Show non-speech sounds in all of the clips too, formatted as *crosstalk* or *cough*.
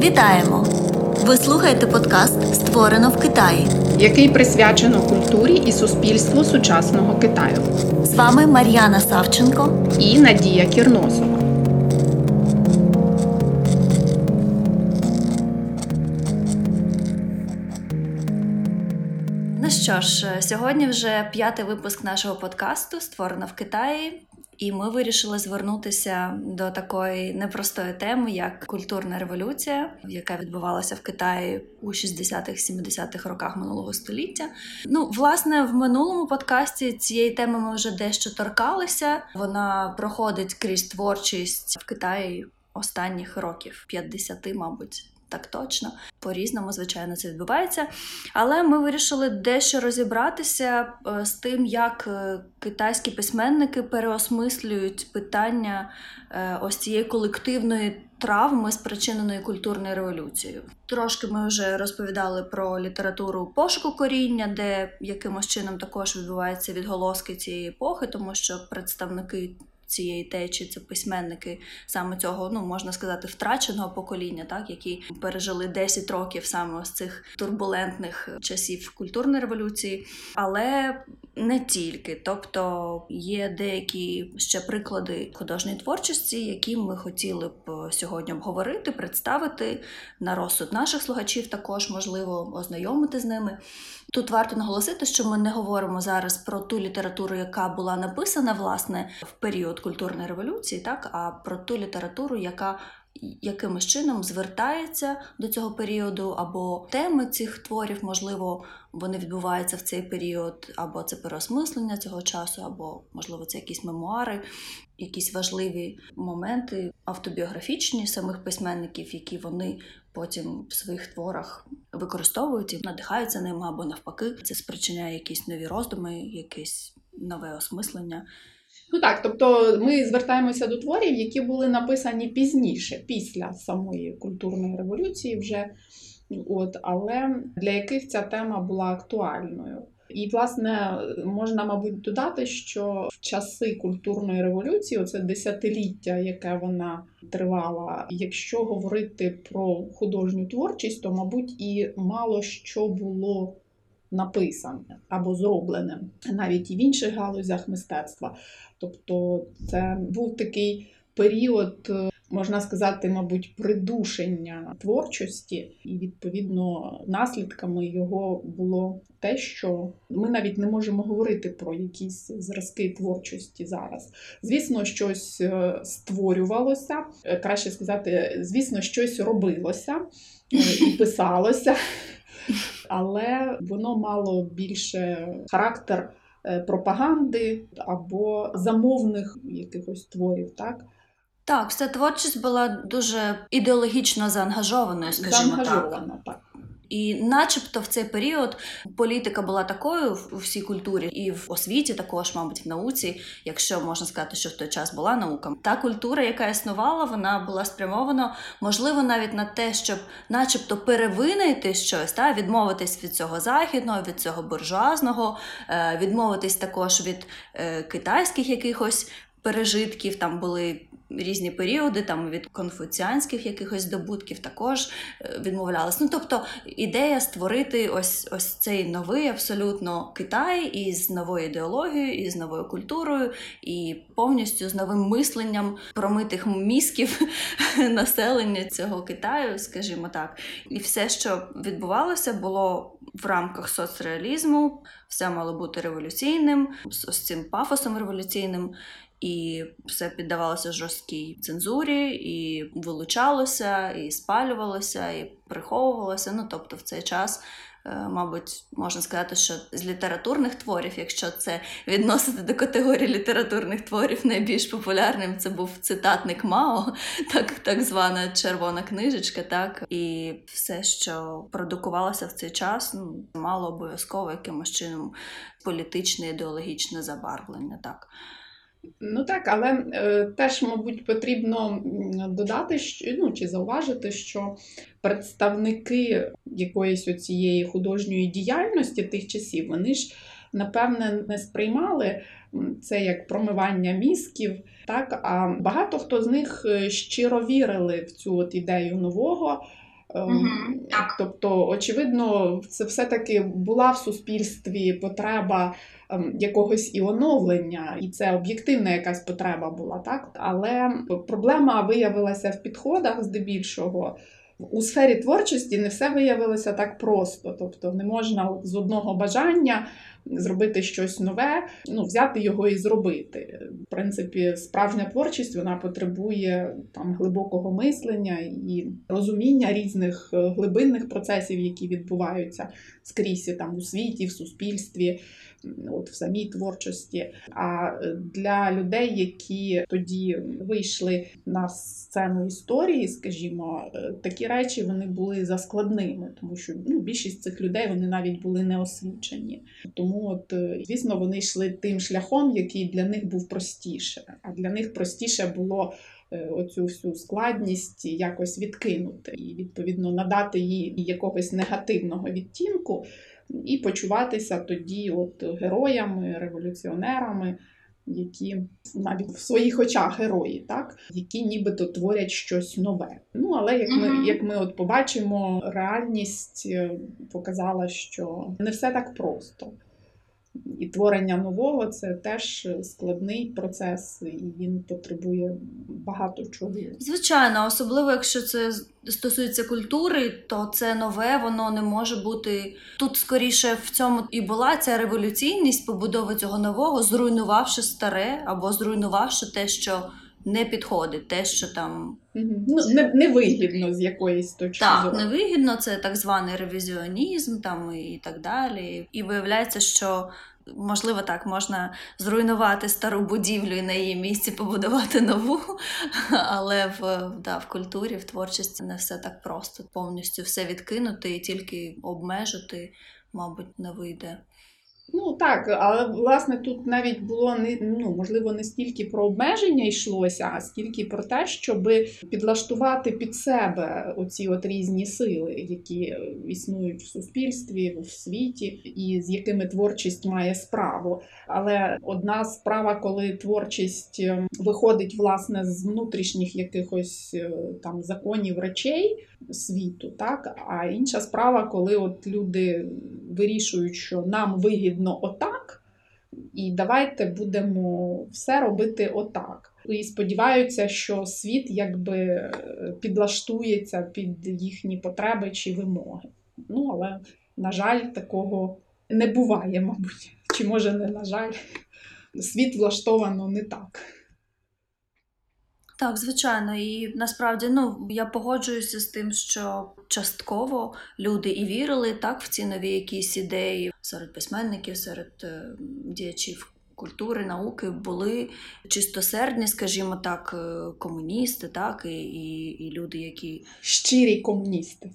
Вітаємо! Ви слухаєте подкаст Створено в Китаї. який присвячено культурі і суспільству сучасного Китаю, З вами Мар'яна Савченко. і Надія Кірносова. Ну ж, е, сьогодні вже п'ятий випуск нашого подкасту Створено в Китаї. І ми вирішили звернутися до такої непростої теми, як культурна революція, яка відбувалася в Китаї у 60-х-70-х роках минулого століття. Ну, власне, в минулому подкасті цієї теми ми вже дещо торкалися. Вона проходить крізь творчість в Китаї останніх років 50, мабуть. Так точно, по-різному, звичайно, це відбувається. Але ми вирішили дещо розібратися е, з тим, як е, китайські письменники переосмислюють питання е, ось цієї колективної травми, спричиненої культурною революцією. Трошки ми вже розповідали про літературу пошуку коріння, де якимось чином також відбуваються відголоски цієї епохи, тому що представники цієї течії це письменники саме цього, ну можна сказати, втраченого покоління, так які пережили 10 років саме з цих турбулентних часів культурної революції, але не тільки. Тобто є деякі ще приклади художньої творчості, які ми хотіли б сьогодні обговорити, представити на розсуд наших слухачів, також можливо ознайомити з ними. Тут варто наголосити, що ми не говоримо зараз про ту літературу, яка була написана власне в період культурної революції, так а про ту літературу, яка якимось чином звертається до цього періоду, або теми цих творів, можливо, вони відбуваються в цей період, або це переосмислення цього часу, або можливо це якісь мемуари, якісь важливі моменти автобіографічні самих письменників, які вони потім в своїх творах використовують і надихаються ними, або навпаки, це спричиняє якісь нові роздуми, якесь нове осмислення. Ну так, тобто ми звертаємося до творів, які були написані пізніше, після самої культурної революції, вже от, але для яких ця тема була актуальною. І, власне, можна, мабуть, додати, що в часи культурної революції, оце десятиліття, яке вона тривала, якщо говорити про художню творчість, то, мабуть, і мало що було написане або зроблене навіть і в інших галузях мистецтва. Тобто, це був такий період, е, можна сказати, мабуть, придушення творчості, і відповідно наслідками його було те, що ми навіть не можемо говорити про якісь зразки творчості зараз. Звісно, щось е, створювалося, е, краще сказати, звісно, щось робилося і писалося, але воно мало більше характер е, пропаганди або замовних якихось творів, так? Так, вся творчість була дуже ідеологічно заангажованою, скажімо так. Заангажована, так. І, начебто, в цей період політика була такою в- всій культурі, і в освіті, також, мабуть, в науці, якщо можна сказати, що в той час була наука. Та культура, яка існувала, вона була спрямована, можливо, навіть на те, щоб, начебто, перевинайти щось, та відмовитись від цього західного, від цього буржуазного, е, відмовитись також від е, китайських якихось пережитків. Там були різні періоди, там від конфуціанських якихось здобутків також е, відмовлялись. Ну тобто ідея створити ось ось цей новий абсолютно Китай із новою ідеологією, і з новою культурою, і повністю з новим мисленням промитих мізків *laughs* населення цього Китаю, скажімо так. І все, що відбувалося, було в рамках соцреалізму, все мало бути революційним, з цим пафосом революційним. І все піддавалося жорсткій цензурі, і вилучалося, і спалювалося, і приховувалося. Ну тобто, в цей час, е, мабуть, можна сказати, що з літературних творів, якщо це відносити до категорії літературних творів, найбільш популярним це був цитатник Мао, *laughs* так, так звана червона книжечка, так і все, що продукувалося в цей час, ну мало обов'язково якимось чином політичне ідеологічне забарвлення. Так. Ну так, але е, теж, мабуть, потрібно додати, що, ну, чи зауважити, що представники якоїсь оцієї художньої діяльності тих часів, вони ж напевне, не сприймали це як промивання мізків. Так, а багато хто з них е, щиро вірили в цю от ідею нового. Мгм, так. Тобто, очевидно, це все-таки була в суспільстві потреба якогось і оновлення, і це об'єктивна якась потреба була, так? Але проблема виявилася в підходах здебільшого. У сфері творчості не все виявилося так просто. Тобто не можна з одного бажання зробити щось нове, ну, взяти його і зробити. В принципі, справжня творчість вона потребує там глибокого мислення і розуміння різних е, глибинних процесів, які відбуваються скрізь там у світі, в суспільстві, от в самій творчості. А е, для людей, які тоді вийшли на сцену історії, скажімо, е, такі речі вони були заскладними, тому що ну, більшість цих людей вони навіть були не освічені. Тому, от, е, звісно, вони йшли тим шляхом, який для них був простіше. А для них простіше було е, оцю всю складність якось відкинути і відповідно надати їй якогось негативного відтінку, і почуватися тоді от героями, революціонерами. Які навіть в своїх очах герої, так які нібито творять щось нове. Ну але як ми, як ми от побачимо, реальність е, показала, що не все так просто. І творення нового це теж складний процес, і він потребує багато чого. Звичайно, особливо якщо це стосується культури, то це нове, воно не може бути тут. Скоріше в цьому і була ця революційність побудови цього нового, зруйнувавши старе або зруйнувавши те, що не підходить, те, що там Ну, не, невигідно з якоїсь точки так зору. невигідно, це так званий ревізіонізм, там і так далі. І виявляється, що. Можливо, так можна зруйнувати стару будівлю і на її місці побудувати нову, *laughs* але в, да, в культурі, в творчості не все так просто. Повністю все відкинути і тільки обмежити, мабуть, не вийде. Ну так, але власне тут навіть було не ну можливо не стільки про обмеження йшлося, а скільки про те, щоб підлаштувати під себе оці от різні сили, які існують в суспільстві, в світі, і з якими творчість має справу. Але одна справа, коли творчість е, виходить власне з внутрішніх якихось е, там законів речей світу, так а інша справа, коли от люди вирішують, що нам вигідно отак, і давайте будемо все робити отак. І сподіваються, що світ якби е, підлаштується під їхні потреби чи вимоги. Ну але на жаль, такого не буває, мабуть. Чи може не на жаль, світ влаштовано не так. Так, звичайно, і насправді ну я погоджуюся з тим, що частково люди і вірили так в ці нові якісь ідеї серед письменників, серед е, діячів культури, науки були чистосердні, скажімо так, е, комуністи, так і, і, і люди, які Щирі комуністи.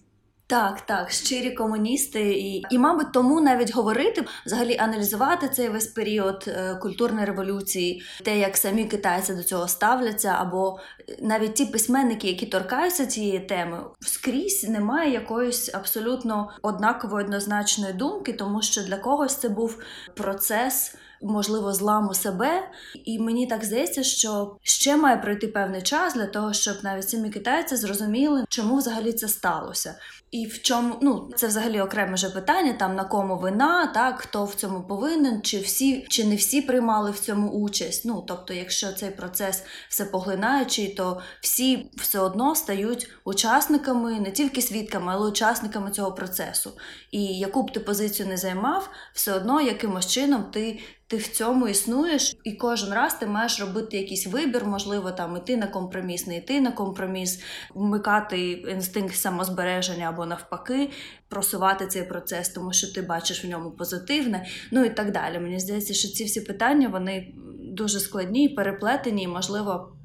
Так, так, щирі комуністи, і, і, мабуть, тому навіть говорити, взагалі аналізувати цей весь період е, культурної революції, те, як самі китайці до цього ставляться, або е, навіть ті письменники, які торкаються цієї теми, скрізь немає якоїсь абсолютно однакової однозначної думки, тому що для когось це був процес. Можливо, зламу себе, і мені так здається, що ще має пройти певний час для того, щоб навіть самі китайці зрозуміли, чому взагалі це сталося. І в чому ну це взагалі окреме же питання, там на кому вина, так хто в цьому повинен, чи всі, чи не всі приймали в цьому участь. Ну тобто, якщо цей процес все поглинаючий, то всі все одно стають учасниками, не тільки свідками, але учасниками цього процесу. І яку б ти позицію не займав, все одно якимось чином ти. Ти в цьому існуєш, і кожен раз ти маєш робити якийсь вибір, можливо, там іти на компроміс, не йти на компроміс, вмикати інстинкт самозбереження або навпаки, просувати цей процес, тому що ти бачиш в ньому позитивне, ну і так далі. Мені здається, що ці всі питання вони дуже складні, переплетені, і можливо.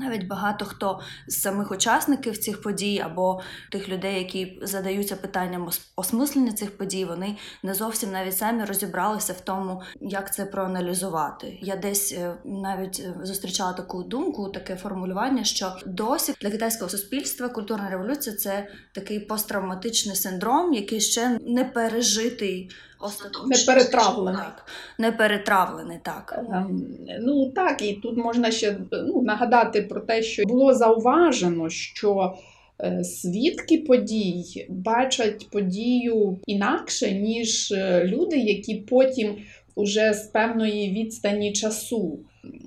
Навіть багато хто з самих учасників цих подій або тих людей, які задаються питанням осмислення цих подій, вони не зовсім навіть самі розібралися в тому, як це проаналізувати. Я десь е, навіть е, зустрічала таку думку, таке формулювання, що досі для китайського суспільства культурна революція це такий посттравматичний синдром, який ще не пережитий остаточно. Не перетравлений. Так. Не перетравлений, так. Ем, Ну так, і тут можна ще ну, нагадати про те, що було зауважено, що е, свідки подій бачать подію інакше, ніж е, люди, які потім уже з певної відстані часу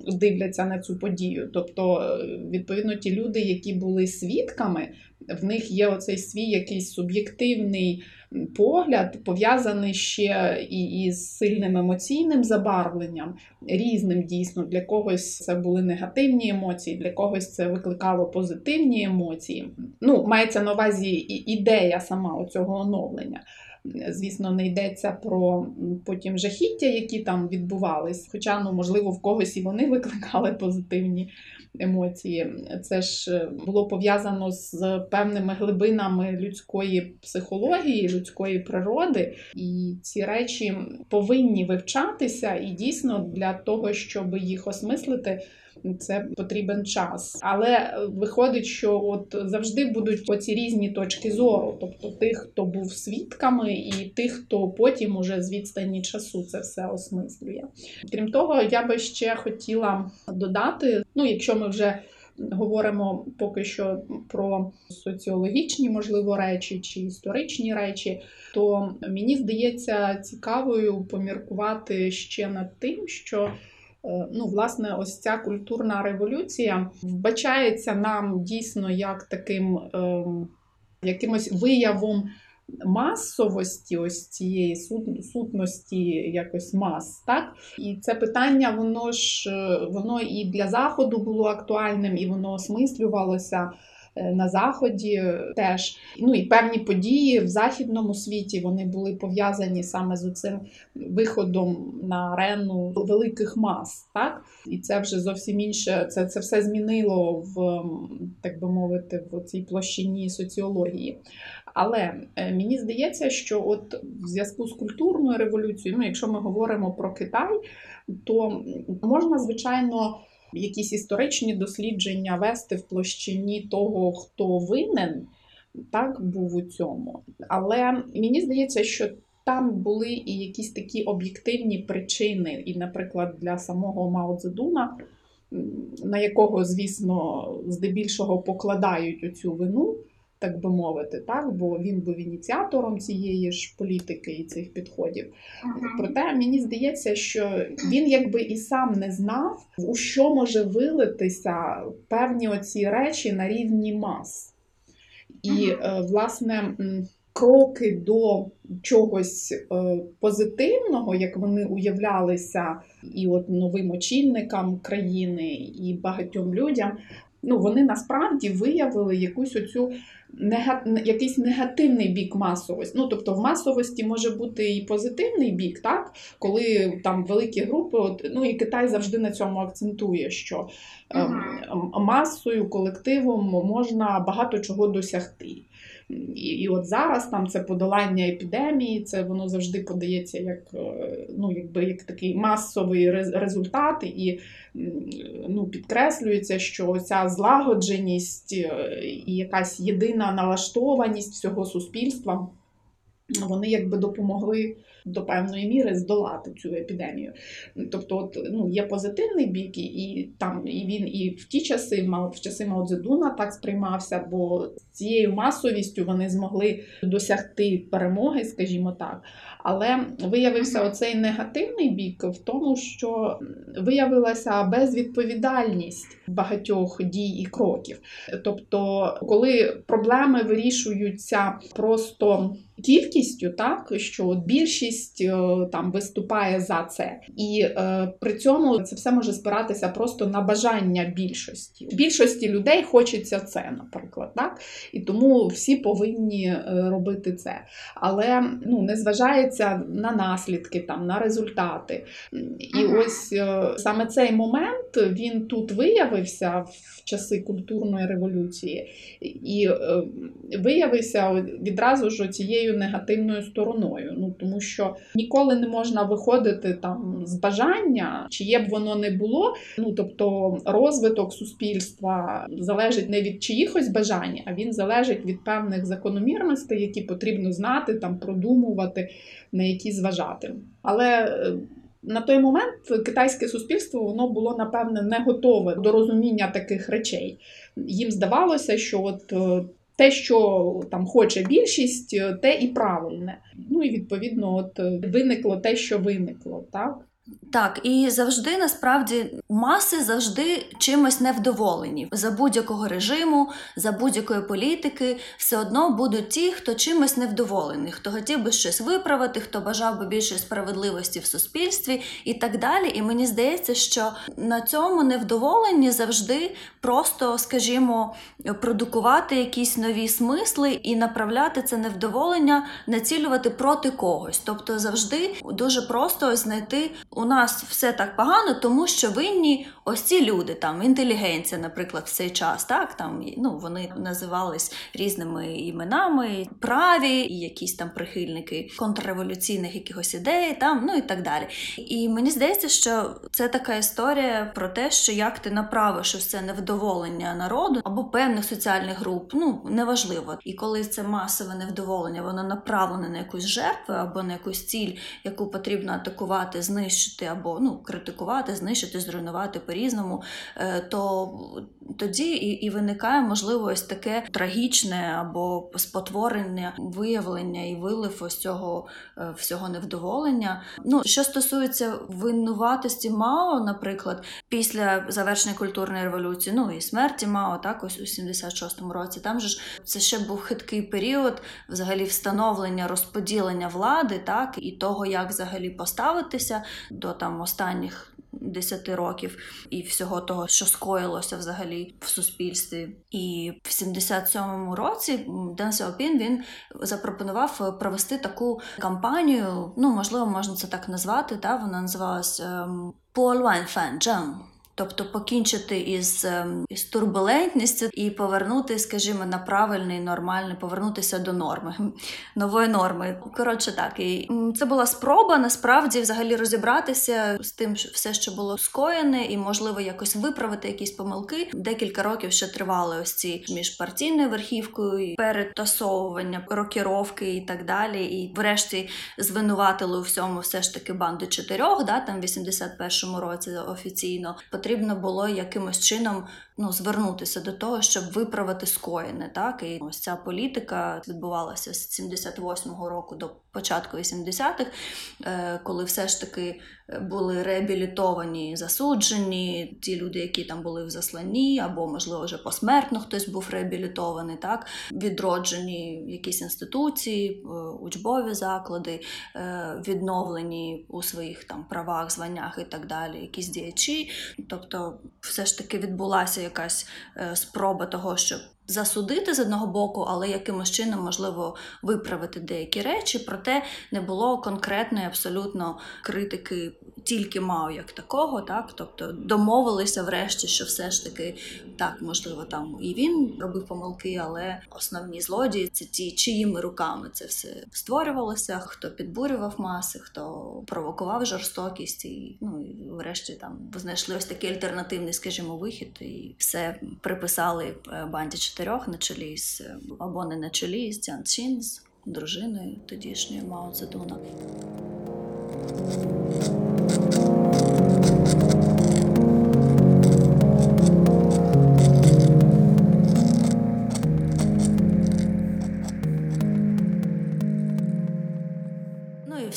дивляться на цю подію. Тобто, е, відповідно, ті люди, які були свідками, в них є оцей свій якийсь суб'єктивний погляд, пов'язаний ще і із сильним емоційним забарвленням, різним дійсно. Для когось це були негативні емоції, для когось це викликало позитивні емоції. Ну, мається на увазі ідея сама оцього оновлення. Звісно, не йдеться про потім жахіття, які там відбувались. Хоча, ну, можливо, в когось і вони *laughs* викликали позитивні емоції. Це ж е, було пов'язано з певними глибинами людської психології, людської природи, і ці речі повинні вивчатися, і дійсно для того, щоб їх осмислити. Це потрібен час, але е, виходить, що от завжди будуть оці різні точки зору, тобто тих, хто був свідками, і тих, хто потім уже з відстані часу це все осмислює. Крім того, я би ще хотіла додати: ну, якщо ми вже говоримо поки що про соціологічні, можливо, речі чи історичні речі, то мені здається цікавою поміркувати ще над тим, що. Е, Ну, власне, ось ця культурна революція вбачається нам дійсно як таким ем, якимось виявом масовості ось цієї сутності якось мас, так? І це питання, воно ж е, воно і для заходу було актуальним, і воно осмислювалося на заході теж. Ну і певні події в західному світі вони були пов'язані саме з цим виходом на арену великих мас, так? І це вже зовсім інше. Це, це все змінило в так би мовити, в цій площині соціології. Але е, мені здається, що от в зв'язку з культурною революцією, ну якщо ми говоримо про Китай, то можна, звичайно, якісь історичні дослідження вести в площині того, хто винен, так був у цьому. Але мені здається, що там були і якісь такі об'єктивні причини, і, наприклад, для самого Мао Цзедуна, на якого, звісно, здебільшого покладають оцю вину так би мовити, так? бо він був ініціатором цієї ж політики і цих підходів. Проте мені здається, що він якби і сам не знав, у що може вилитися певні оці речі на рівні мас. І, е, власне, кроки до чогось е, позитивного, як вони уявлялися, і от новим очільникам країни, і багатьом людям, ну вони насправді виявили якусь оцю якийсь негативний бік масовості. Ну, тобто в масовості може бути і позитивний бік, так? коли там великі групи, от, ну і Китай завжди на цьому акцентує, що ем, масою, колективом можна багато чого досягти. І, і от зараз там це подолання епідемії, це воно завжди подається як, е, ну, якби, як такий масовий рез- результат, і ну, підкреслюється, що ця злагодженість е, і якась єдина налаштованість всього суспільства. Вони якби допомогли до певної міри здолати цю епідемію. Тобто, от, ну, є позитивний бік, і, там і він і в ті часи, мав в часи Мао Цзедуна так сприймався, бо цією масовістю вони змогли досягти перемоги, скажімо так. Але виявився оцей негативний бік в тому, що виявилася безвідповідальність багатьох дій і кроків. Тобто, коли проблеми вирішуються просто кількістю, так що от більшість е, там виступає за це, і е, при цьому це все може спиратися просто на бажання більшості. Більшості людей хочеться це, наприклад, так і тому всі повинні е, робити це. Але ну не зважається на наслідки, там на результати. І Мгм. ось е, саме цей момент він тут виявився в часи культурної революції, і е, виявився відразу ж цією негативною стороною. Ну тому що ніколи не можна виходити там з бажання, чиє б воно не було. Ну тобто розвиток суспільства залежить не від чиїхось бажань, а він залежить від певних закономірностей, які потрібно знати, там продумувати. На які зважати. Але е, на той момент китайське суспільство воно було напевне не готове до розуміння таких речей. Їм здавалося, що от е, те, що там хоче більшість, е, те і правильне. Ну і відповідно, от виникло те, що виникло, так. Так, і завжди насправді маси завжди чимось невдоволені за будь-якого режиму, за будь-якої політики, все одно будуть ті, хто чимось невдоволений, хто хотів би щось виправити, хто бажав би більшої справедливості в суспільстві і так далі. І мені здається, що на цьому невдоволенні завжди просто, скажімо, продукувати якісь нові смисли і направляти це невдоволення, націлювати проти когось. Тобто завжди дуже просто знайти у нас все так погано, тому що винні ось ці люди, там інтелігенція, наприклад, в цей час, так там ну вони називались різними іменами, праві, і якісь там прихильники контрреволюційних якихось ідей, там ну і так далі. І мені здається, що це така історія про те, що як ти направиш це невдоволення народу або певних соціальних груп, ну неважливо. І коли це масове невдоволення, воно направлене на якусь жертву або на якусь ціль, яку потрібно атакувати, знищити або ну критикувати, знищити, зруйнувати по-різному, е, то тоді і, і виникає можливо ось таке трагічне або спотворення, виявлення і вилив ось цього е, всього невдоволення. Ну що стосується винуватості Мао, наприклад, після завершення культурної революції, ну і смерті Мао, так ось у 76-му році, там же ж це ще був хиткий період взагалі встановлення розподілення влади, так і того, як взагалі поставитися до там останніх. 10 років і всього того, що скоїлося взагалі в суспільстві. І в 77-му році Ден Сяопін він запропонував провести таку кампанію. Ну, можливо, можна це так назвати. Та вона називалась ем, «По Джан». Тобто покінчити із, ем, із турбулентністю і повернути, скажімо, на правильний, нормальний, повернутися до норми, нової норми. Коротше, так і це була спроба насправді взагалі розібратися з тим, все, що було скоєне, і можливо якось виправити якісь помилки. Декілька років ще тривали ось ці між партійною верхівкою, перетасовування, рокіровки і так далі. І, врешті, звинуватили у всьому все ж таки банду чотирьох, да, там в 81-му році офіційно потрібно було якимось чином ну, звернутися до того, щоб виправити скоєне. Так і ось ця політика відбувалася з 78-го року до початку 80-х, е, коли все ж таки були реабілітовані, засуджені, ті люди, які там були в засланні, або, можливо, вже посмертно хтось був реабілітований, так відроджені якісь інституції, е, учбові заклади, е, відновлені у своїх там правах, званнях і так далі, якісь діячі. Тобто, все ж таки відбулася якась спроба того, щоб засудити з одного боку, але якимось чином можливо виправити деякі речі. Проте не було конкретної абсолютно критики тільки Мао як такого, так тобто домовилися врешті, що все ж таки так, можливо, там і він робив помилки, але основні злодії це ті, чиїми руками це все створювалося, хто підбурював маси, хто провокував жорстокість, і ну і врешті там знайшли ось такий альтернативний, скажімо, вихід, і все приписали е, банді чотирьох на чолі з або не на чолі з Цян Чин, з дружиною тодішньої Мао Цедуна.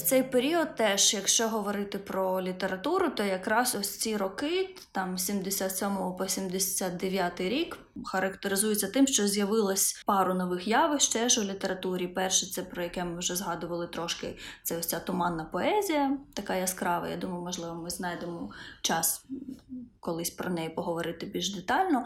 Цей період теж, якщо говорити про літературу, то якраз ось ці роки, там 77 по 79 рік, характеризуються тим, що з'явилось пару нових явищ теж у літературі. Перше, це про яке ми вже згадували трошки, це ось ця туманна поезія, така яскрава. Я думаю, можливо, ми знайдемо час колись про неї поговорити більш детально.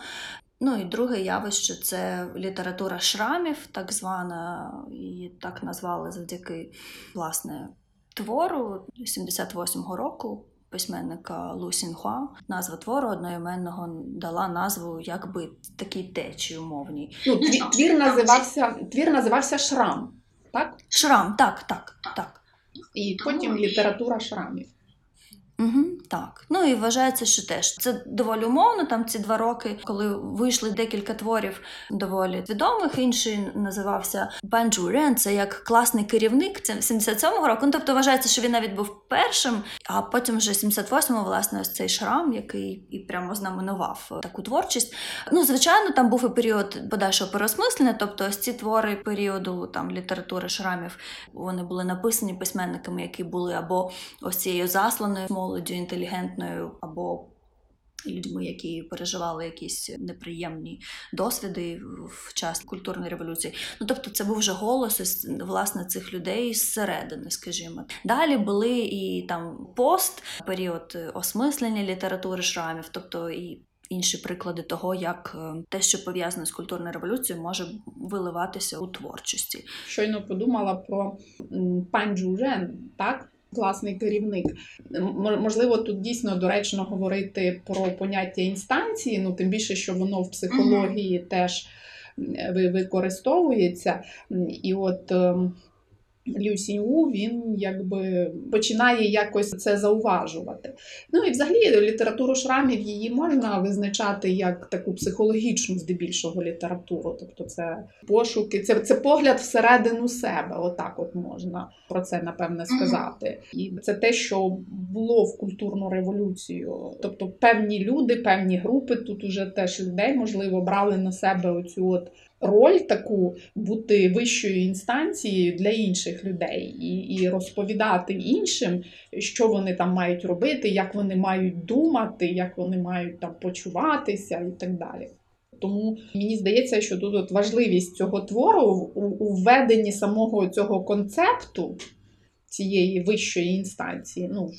Ну і друге явище це література шрамів, так звана, її так назвали завдяки власне твору 78-го року. Письменника Лу Сінхуа. Назва твору одноіменного дала назву якби такій течії умовній. Ну, твір, твір називався твір називався Шрам, так? Шрам, так, так, так. І потім література шрамів. Угу, так. Ну і вважається, що теж це доволі умовно. Там ці два роки, коли вийшли декілька творів доволі відомих. Інший називався Пан Джурен. Це як класний керівник. 77-го року. Ну, тобто вважається, що він навіть був першим, а потім вже 78-го, власне, ось цей шрам, який і прямо знаменував таку творчість. Ну, звичайно, там був і період подальшого переосмислення, тобто ось ці твори періоду там літератури шрамів вони були написані письменниками, які були або ось цією засланою молоддю інтелігентною, або людьми, які переживали якісь неприємні досвіди в час культурної революції. Ну тобто, це був вже голос власне цих людей зсередини, скажімо. Далі були і там пост, період осмислення літератури шрамів, тобто і. Інші приклади того, як е, те, що пов'язане з культурною революцією, може виливатися у творчості. Щойно подумала про пан Джужен, так? Класний керівник. Можливо, тут дійсно доречно говорити про поняття інстанції, ну тим більше, що воно в психології mm-hmm. теж використовується. І от Лю Сіньву, він якби починає якось це зауважувати. Ну і взагалі літературу шрамів її можна визначати як таку психологічну, здебільшого літературу. Тобто це пошуки, це це погляд всередину себе. Отак от можна про це напевне сказати. І це те, що було в культурну революцію. Тобто певні люди, певні групи, тут уже теж людей, можливо, брали на себе оцю от роль таку бути вищою інстанцією для інших людей і і розповідати іншим, що вони там мають робити, як вони мають думати, як вони мають там почуватися і так далі. Тому мені здається, що тут от важливість цього твору у, у введенні самого цього концепту цієї вищої інстанції, ну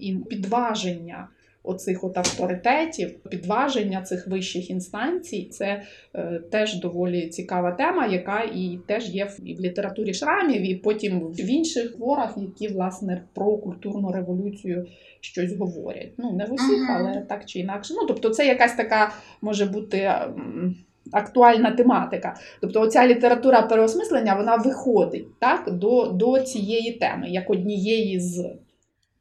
і підваження оцих от авторитетів, підваження цих вищих інстанцій це е, теж доволі цікава тема, яка і теж є в, і в літературі шрамів, і потім в інших творах, які власне про культурну революцію щось говорять. Ну не в усіх, але так чи інакше. Ну тобто, це якась така може бути. Актуальна тематика. Тобто оця література переосмислення вона виходить так, до до цієї теми, як однієї з.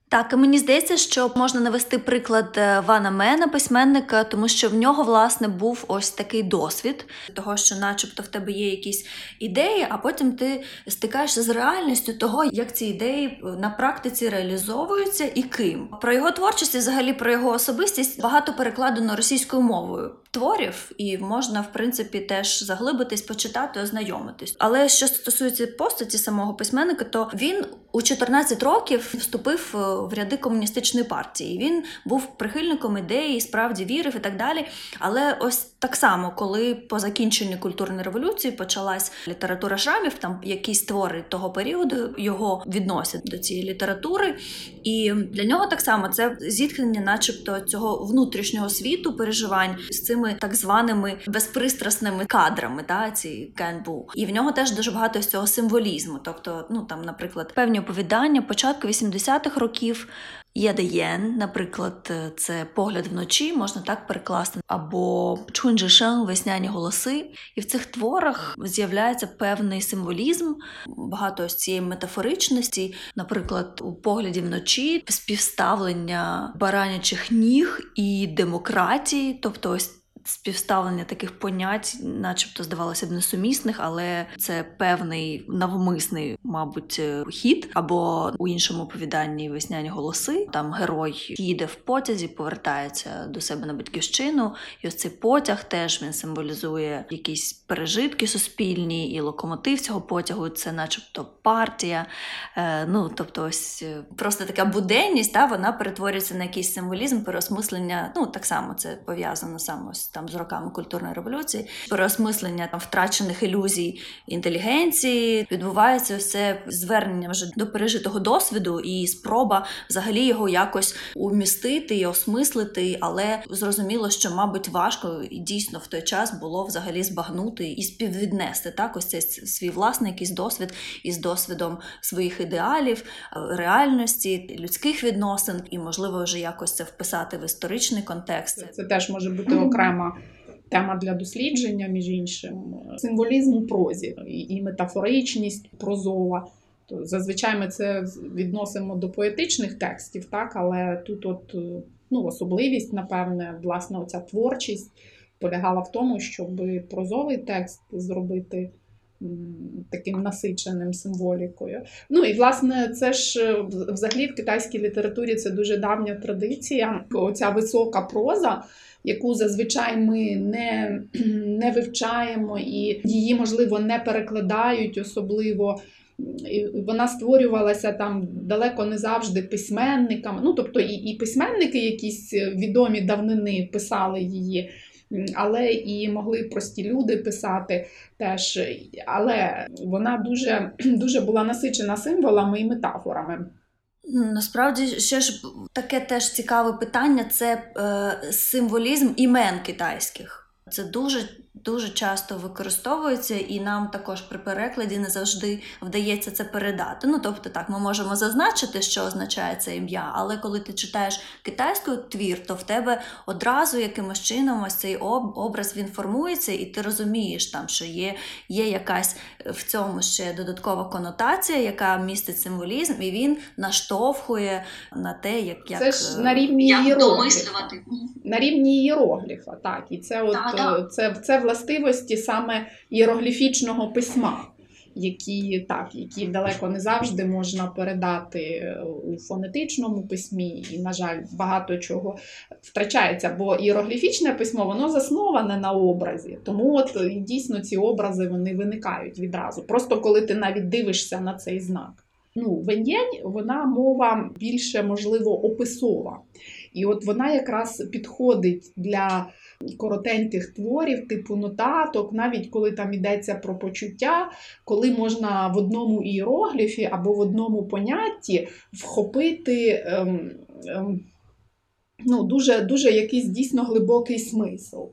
Так, і мені здається, що можна навести приклад е, Вана Мена, письменника, тому що в нього, власне, був ось такий досвід, того, що, начебто, в тебе є якісь ідеї, а потім ти стикаєшся з реальністю того, як ці ідеї е, на практиці реалізовуються і ким. Про його творчість, і взагалі про його особистість багато перекладено російською мовою творів, і можна, в принципі, теж заглибитись, почитати, ознайомитись. Але що стосується постаті самого письменника, то він у 14 років вступив е, в ряди комуністичної партії. Він був прихильником ідеї, справді вірив і так далі. Але ось так само, коли по закінченню культурної революції почалась література шрамів, там якісь твори того періоду його відносять до цієї літератури, і для нього так само це зіткнення, начебто, цього внутрішнього світу переживань з цими так званими безпристрасними кадрами, та ці кенбу. І в нього теж дуже багато з цього символізму. Тобто, ну там, наприклад, певні оповідання початку 80-х років. Єдеєн, наприклад, це погляд вночі, можна так перекласти, або Чунджишен, весняні голоси. І в цих творах з'являється певний символізм, багато з цієї метафоричності, наприклад, у погляді вночі співставлення баранячих ніг і демократії, тобто ось співставлення таких понять, начебто, здавалося б, несумісних, але це певний навмисний, мабуть, хід. Або у іншому оповіданні весняні голоси. Там герой їде в потязі, повертається до себе на батьківщину, і ось цей потяг теж він символізує якісь пережитки суспільні, і локомотив цього потягу це, начебто, партія. Е, ну тобто, ось е, просто така буденність, та вона перетворюється на якийсь символізм, переосмислення. Ну так само це пов'язано саме з там з роками культурної революції, переосмислення там втрачених ілюзій інтелігенції, відбувається все звернення вже до пережитого досвіду і спроба взагалі його якось умістити і осмислити, але зрозуміло, що, мабуть, важко і дійсно в той час було взагалі збагнути і співвіднести так ось цей свій власний якийсь досвід із досвідом своїх ідеалів, реальності, людських відносин, і можливо вже якось це вписати в історичний контекст. Це теж може бути окрема тема для дослідження, між іншим, символізм у прозі і метафоричність прозова. То зазвичай ми це відносимо до поетичних текстів, так, але тут от, е, ну, особливість, напевне, власне, оця творчість полягала в тому, щоб прозовий текст зробити таким насиченим символікою. Ну і власне, це ж е, взагалі в китайській літературі це дуже давня традиція. Оця висока проза, яку зазвичай ми не, *clears throat* не вивчаємо, і її, можливо, не перекладають особливо. Вона створювалася там далеко не завжди письменниками. Ну, тобто, і, і письменники, якісь відомі давнини, писали її, але і могли прості люди писати теж. Але вона дуже, *clears throat* дуже була насичена символами і метафорами. Насправді ще ж таке теж цікаве питання це е, символізм імен китайських. Це дуже дуже часто використовується, і нам також при перекладі не завжди вдається це передати. Ну тобто, так, ми можемо зазначити, що означає це ім'я, але коли ти читаєш китайською твір, то в тебе одразу якимось чином ось цей образ він формується, і ти розумієш там, що є, є якась в цьому ще додаткова конотація, яка містить символізм, і він наштовхує на те, як, як Це ж е, на рівні Як іерогліфа. домислювати. На рівні іерогліфа, так. І це, от, Так, так. е, це, це властивості саме іерогліфічного письма, які, так, які далеко не завжди можна передати е, у фонетичному письмі, і, на жаль, багато чого втрачається, бо іерогліфічне письмо воно засноване на образі. Тому от е, дійсно ці образи вони виникають відразу. Просто коли ти навіть дивишся на цей знак. Ну, венєнь, вона мова більше, можливо, описова. І от вона якраз підходить для коротеньких творів, типу нотаток, навіть коли там йдеться про почуття, коли можна в одному іерогліфі або в одному понятті вхопити ем, ем, ну, дуже, дуже якийсь дійсно глибокий смисл.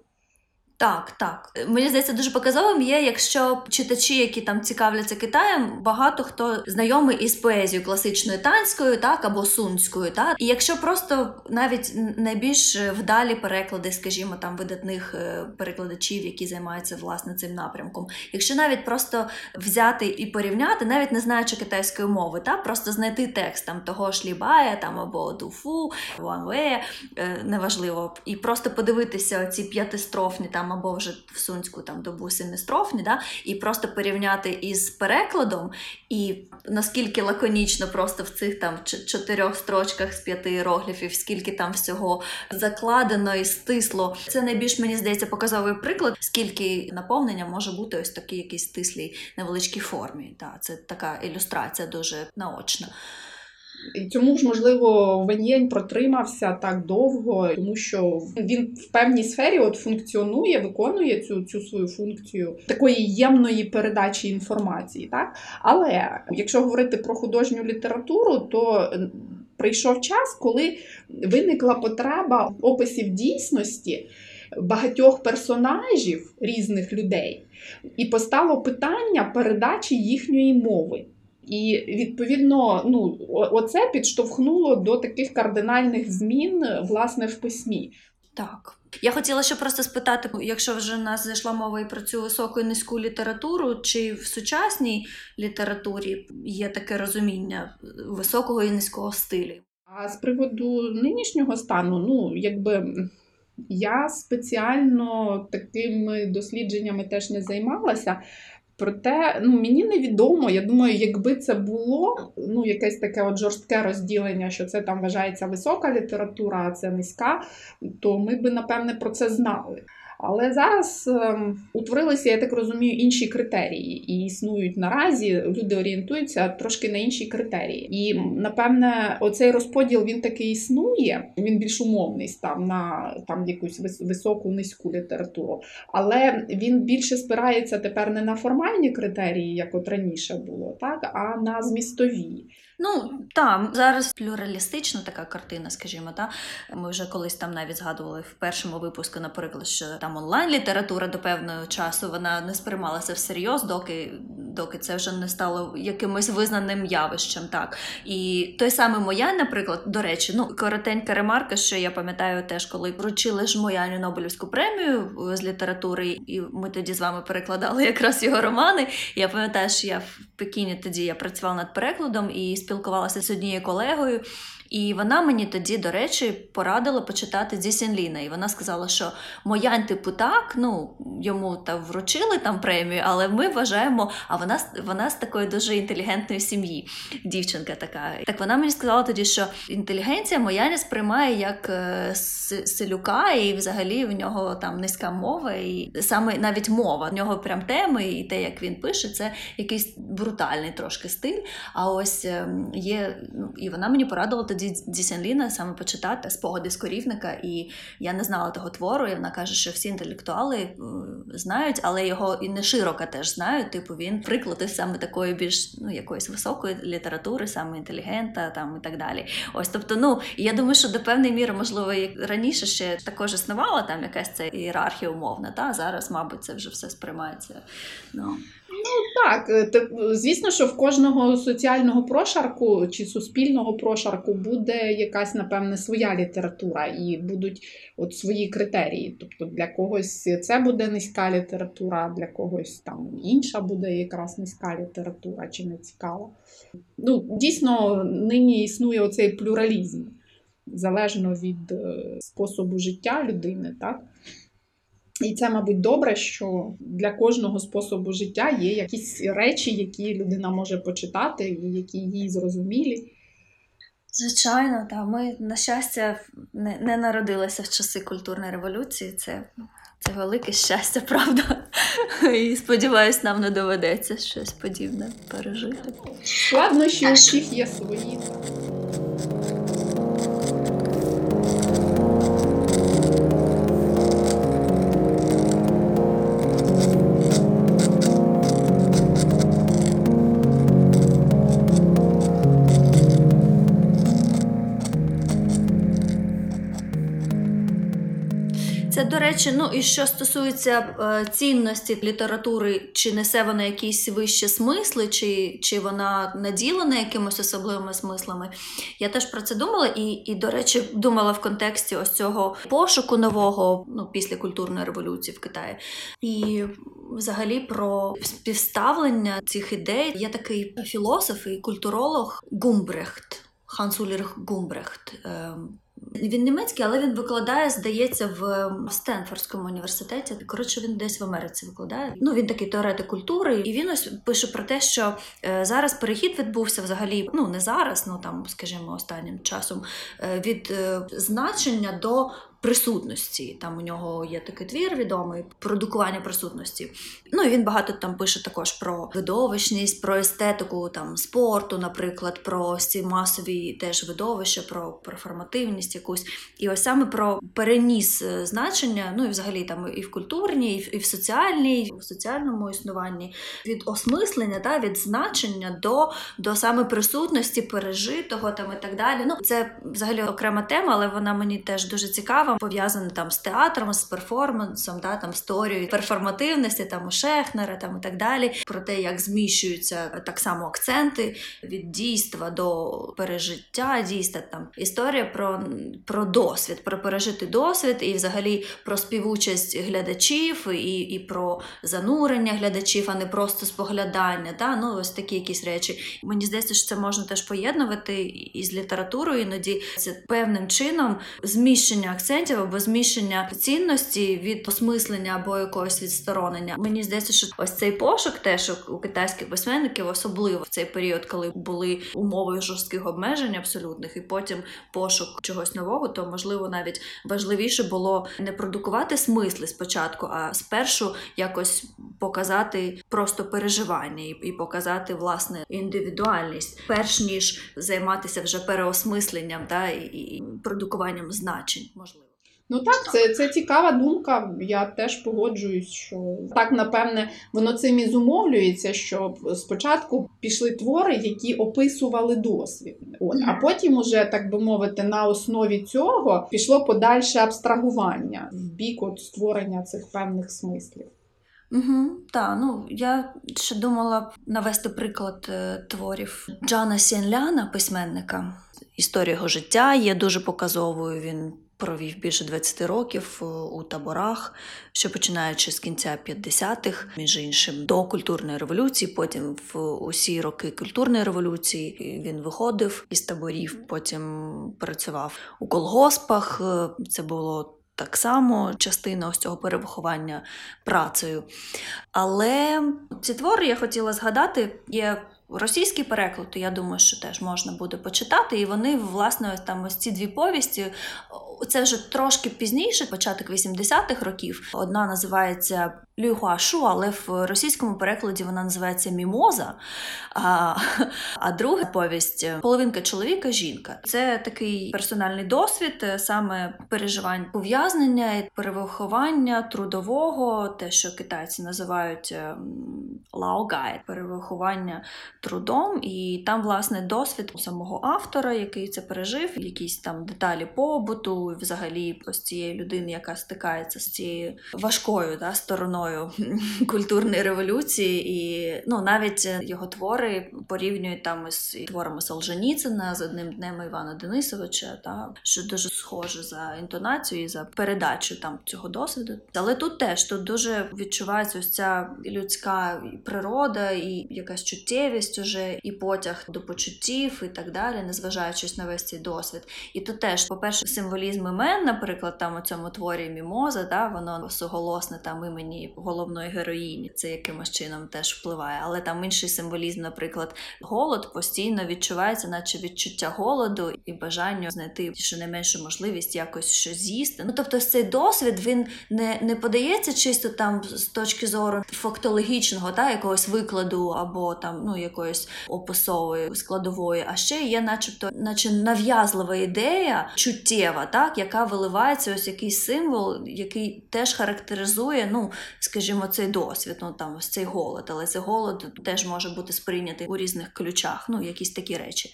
Так, так. Мені здається, дуже показовим є, якщо читачі, які там цікавляться Китаєм, багато хто знайомий із поезією класичною танською, так або сунською, так. І якщо просто навіть найбільш вдалі переклади, скажімо, там видатних е, перекладачів, які займаються власне цим напрямком, якщо навіть просто взяти і порівняти, навіть не знаючи китайської мови, так, просто знайти текст там того ж Лібая, там або Дуфу, Ванве, е, неважливо, і просто подивитися ці п'ятистрофні там або вже в сунську там добу семистрофні, да, і просто порівняти із перекладом, і наскільки лаконічно просто в цих там чотирьох строчках з п'яти іерогліфів, скільки там всього закладено і стисло. Це найбільш мені здається показовий приклад, скільки наповнення може бути ось такій якійсь стислій невеличкій формі. Да, це така ілюстрація дуже наочна. І цьому ж, можливо, Венєнь протримався так довго, тому що він в певній сфері от функціонує, виконує цю, цю свою функцію такої ємної передачі інформації. Так? Але якщо говорити про художню літературу, то прийшов час, коли виникла потреба описів дійсності багатьох персонажів різних людей, і постало питання передачі їхньої мови. І відповідно, ну оце підштовхнуло до таких кардинальних змін власне в письмі. Так. Я хотіла ще просто спитати, якщо вже в нас зайшла мова і про цю високу і низьку літературу, чи в сучасній літературі є таке розуміння високого і низького стилів? А з приводу нинішнього стану, ну якби я спеціально такими дослідженнями теж не займалася. Проте ну, мені невідомо. Я думаю, якби це було ну, якесь таке от жорстке розділення, що це там вважається висока література, а це низька, то ми би напевне про це знали. Але зараз ем, утворилися, я так розумію, інші критерії, і існують наразі. Люди орієнтуються трошки на інші критерії. І напевне, оцей розподіл він таки існує. Він більш умовний став на там якусь високу низьку літературу. Але він більше спирається тепер не на формальні критерії, як от раніше було, так а на змістові. Ну там зараз плюралістична така картина, скажімо, та ми вже колись там навіть згадували в першому випуску, наприклад, що там онлайн-література до певного часу вона не сприймалася всерйоз, доки доки це вже не стало якимось визнаним явищем. Так і той самий Моян, наприклад, до речі, ну коротенька ремарка, що я пам'ятаю теж, коли вручили ж Мояню Нобелівську премію з літератури, і ми тоді з вами перекладали якраз його романи. Я пам'ятаю, що я в Пекіні тоді я працювала над перекладом і спілкувалася з однією колегою. І вона мені тоді, до речі, порадила почитати Дзісінліна. І вона сказала, що Моян, типу, так, ну йому та вручили там премію, але ми вважаємо, а вона вона з такої дуже інтелігентної сім'ї, дівчинка така. Так вона мені сказала тоді, що інтелігенція Мояня сприймає як е, селюка, і взагалі в нього там низька мова, і саме навіть мова. В нього прям теми, і те, як він пише, це якийсь брутальний трошки стиль. А ось ем, є, ну і вона мені порадила тоді Дзісянліна саме почитати спогади з корівника, і я не знала того твору. І вона каже, що всі інтелектуали е, знають, але його і не широко теж знають. Типу він приклад саме такої більш ну якоїсь високої літератури, саме інтелігента, там і так далі. Ось тобто, ну я думаю, що до певної міри, можливо, як раніше ще також існувала там якась ця ієрархія умовна. Та зараз, мабуть, це вже все сприймається. Ну. Ну так, звісно, що в кожного соціального прошарку чи суспільного прошарку буде якась, напевне, своя література і будуть от свої критерії. Тобто для когось це буде низька література, для когось там інша буде якраз низька література чи не цікава. Ну, Дійсно, нині існує оцей плюралізм залежно від е, способу життя людини. так? І це, мабуть, добре, що для кожного способу життя є якісь речі, які людина може почитати, і які їй зрозумілі. Звичайно, так. Ми, на щастя, не не народилися в часи культурної революції. Це це велике щастя, *laughs* правда. І сподіваюсь, нам не доведеться щось подібне пережити. Складно, що у всіх є свої. Речі, ну і що стосується е, цінності літератури, чи несе вона якісь вищі смисли, чи чи вона наділена якимось особливими смислами. Я теж про це думала, і, і до речі, думала в контексті ось цього пошуку нового ну, після культурної революції в Китаї. І взагалі про співставлення цих ідей є такий філософ і культуролог Гумбрехт. Ханс Ульріх Гумбрехт. Він німецький, але він викладає, здається, в Стенфордському університеті. Коротше, він десь в Америці викладає. Ну він такий теоретик культури, і він ось пише про те, що е, зараз перехід відбувся взагалі. Ну не зараз, ну там, скажімо, останнім часом е, від е, значення до присутності. Там у нього є такий твір відомий продукування присутності. Ну і він багато там пише також про видовищність, про естетику там спорту, наприклад, про ці масові теж видовища, про перформативність якусь. І ось саме про переніс е, значення, ну і взагалі там і в культурній, і в соціальній, і в соціальному існуванні від осмислення та від значення до до саме присутності, пережитого там і так далі. Ну це взагалі окрема тема, але вона мені теж дуже цікава пов'язане там з театром, з перформансом, да, там з перформативності, там у Шехнера там і так далі, про те, як зміщуються так само акценти від дійства до пережиття дійства. Там історія про про досвід, про пережитий досвід, і взагалі про співучасть глядачів, і і про занурення глядачів, а не просто споглядання. Да? Ну, ось такі якісь речі. Мені здається, що це можна теж поєднувати із літературою, іноді це певним чином зміщення акцентів акцентів або зміщення цінності від осмислення або якогось відсторонення. Мені здається, що ось цей пошук, теж у китайських письменників, особливо в цей період, коли були умови жорстких обмежень абсолютних, і потім пошук чогось нового, то можливо навіть важливіше було не продукувати смисли спочатку, а спершу якось показати просто переживання і показати власне індивідуальність, перш ніж займатися вже переосмисленням та і продукуванням значень можливо. Ну так, це, це цікава думка. Я теж погоджуюсь, що так напевне воно цим і зумовлюється, що спочатку пішли твори, які описували досвід. От, а потім, уже, так би мовити, на основі цього пішло подальше абстрагування в бік от створення цих певних смислів. Угу, так, ну я ще думала навести приклад е, творів Джана Сінляна, письменника. Історія його життя є дуже показовою. Він провів більше 20 років е, у таборах, що починаючи з кінця 50-х, між іншим, до культурної революції. Потім в усі роки культурної революції він виходив із таборів, потім працював у колгоспах. Е, Це було так само частина ось цього перевиховання працею. Але ці твори я хотіла згадати, є російський переклад, то я думаю, що теж можна буде почитати. І вони, власне, там ось ці дві повісті. Це вже трошки пізніше, початок 80-х років. Одна називається Люхуашу, але в російському перекладі вона називається Мімоза. А, а друга повість Половинка чоловіка, жінка. Це такий персональний досвід, е, саме переживань ув'язнення, перевиховання трудового, те, що китайці називають лаогай, перевиховання трудом. І там, власне, досвід самого автора, який це пережив, якісь там деталі побуту, взагалі ось цієї людини, яка стикається з цією важкою да, стороною *laughs* культурної революції, і ну навіть його твори порівнюють там із творами Солженіцина з одним днем Івана Денисовича, та що дуже схоже за інтонацією і за передачу там цього досвіду. Але тут теж тут дуже відчувається ось ця людська природа і якась чуттєвість уже, і потяг до почуттів, і так далі, незважаючи на весь цей досвід. І тут теж, по-перше, символізм імен, наприклад, там у цьому творі Мімоза, да, воно суголосне там імені головної героїні. Це якимось чином теж впливає. Але там інший символізм, наприклад, голод постійно відчувається, наче відчуття голоду і бажання знайти щонайменшу можливість якось щось з'їсти. Ну тобто, цей досвід він не, не подається чисто там з точки зору фактологічного, та якогось викладу або там ну якоїсь описової складової, а ще є, начебто, наче нав'язлива ідея чуттєва, так яка виливається ось якийсь символ, який теж характеризує, ну скажімо, цей досвід, ну там цей голод, але цей голод теж може бути сприйнятий у різних ключах, ну якісь такі речі.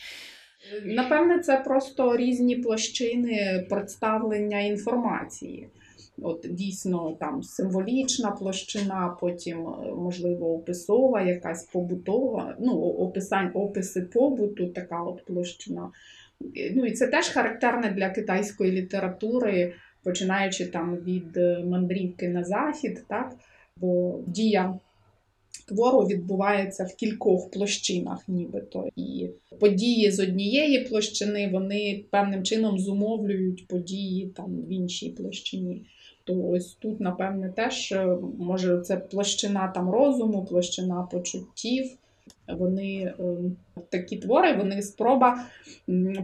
Напевне, це просто різні площини представлення інформації. От дійсно там символічна площина, потім, можливо, описова, якась побутова, ну, описань, описи побуту, така от площина. Ну і це теж характерне для китайської літератури, починаючи там від мандрівки на захід, так? бо дія твору відбувається в кількох площинах, нібито. І події з однієї площини вони певним чином зумовлюють події там в іншій площині. То ось тут, напевне, теж може це площина там розуму, площина почуттів. Вони такі твори, вони спроба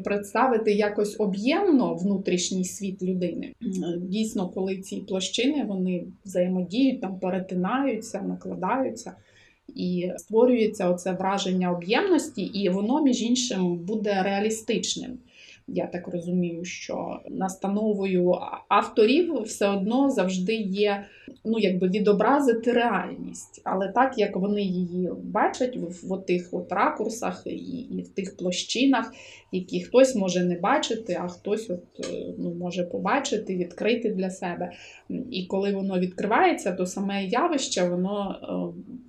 представити якось об'ємно внутрішній світ людини. Дійсно, коли ці площини вони взаємодіють, там перетинаються, накладаються. І створюється оце враження об'ємності, і воно, між іншим, буде реалістичним. Я так розумію, що настановою авторів все одно завжди є ну, якби відобразити реальність, але так як вони її бачать в, в тих от ракурсах і, і в тих площинах, які хтось може не бачити, а хтось от, ну, може побачити, відкрити для себе. І коли воно відкривається, то саме явище воно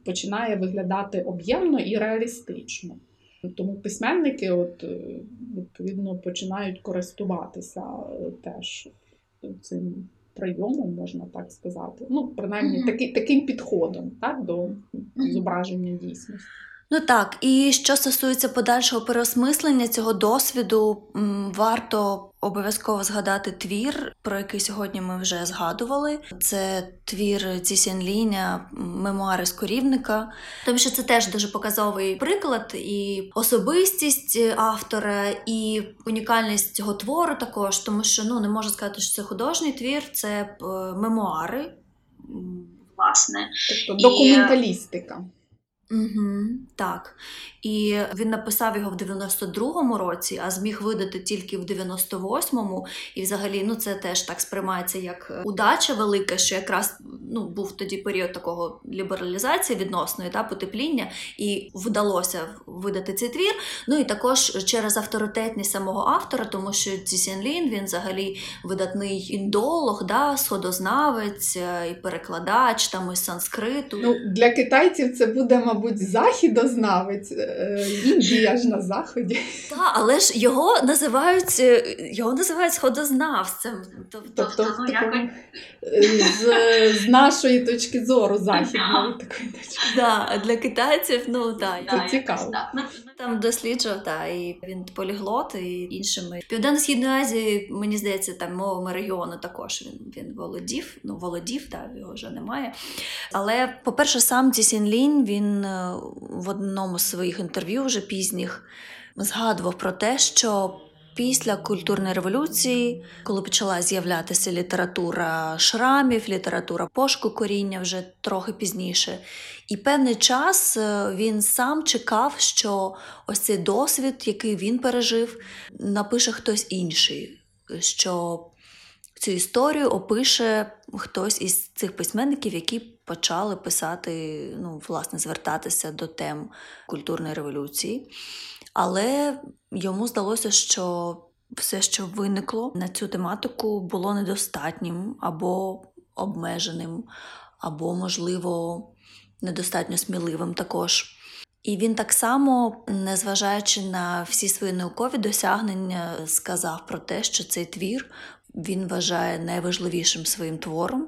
починає виглядати об'ємно і реалістично. Тому письменники, от, відповідно, починають користуватися теж цим прийомом, можна так сказати. Ну, принаймні, mm-hmm. таки, таким підходом так, до зображення дійсності. Ну так, і що стосується подальшого переосмислення цього досвіду, варто обов'язково згадати твір, про який сьогодні ми вже згадували. Це твір Цісінліня, мемуари з корівника. Тому що це теж дуже показовий приклад і особистість автора, і унікальність цього твору також, тому що ну не можу сказати, що це художній твір, це е, мемуари. Власне, тобто документалістика. Угу, так. І він написав його в 92-му році, а зміг видати тільки в 98-му. І взагалі, ну це теж так сприймається як е, удача велика, що якраз ну, був тоді період такого лібералізації відносної та потепління, і вдалося видати цей твір. Ну і також через авторитетність самого автора, тому що Цісін Лін він взагалі видатний індолог, да, сходознавець е, і перекладач там із санскриту. Ну, для китайців це буде, мабуть, західознавець. Е, Індія ж на заході. Так, але ж його називають е, його називають сходознавцем. Тобто, Тобто, ну, такому, якось- з, з нашої точки зору, західної такої точки. да, для китайців, ну так. Це я- цікаво. Там досліджував, та, і він поліглот, і іншими. Південно-Східної Азії, мені здається, там мовами регіону також він, він володів. Ну, володів, та, його вже немає. Але, по-перше, сам Цісін Лінь, він е, в одному з своїх інтерв'ю вже пізніх згадував про те, що після культурної революції, коли почала з'являтися література шрамів, література пошуку коріння вже трохи пізніше. І певний час е, він сам чекав, що ось цей досвід, який він пережив, напише хтось інший, що цю історію опише хтось із цих письменників, які почали писати, ну, власне, звертатися до тем культурної революції. Але йому здалося, що все, що виникло на цю тематику, було недостатнім або обмеженим, або, можливо, недостатньо сміливим також. І він так само, незважаючи на всі свої наукові досягнення, сказав про те, що цей твір він вважає найважливішим своїм твором,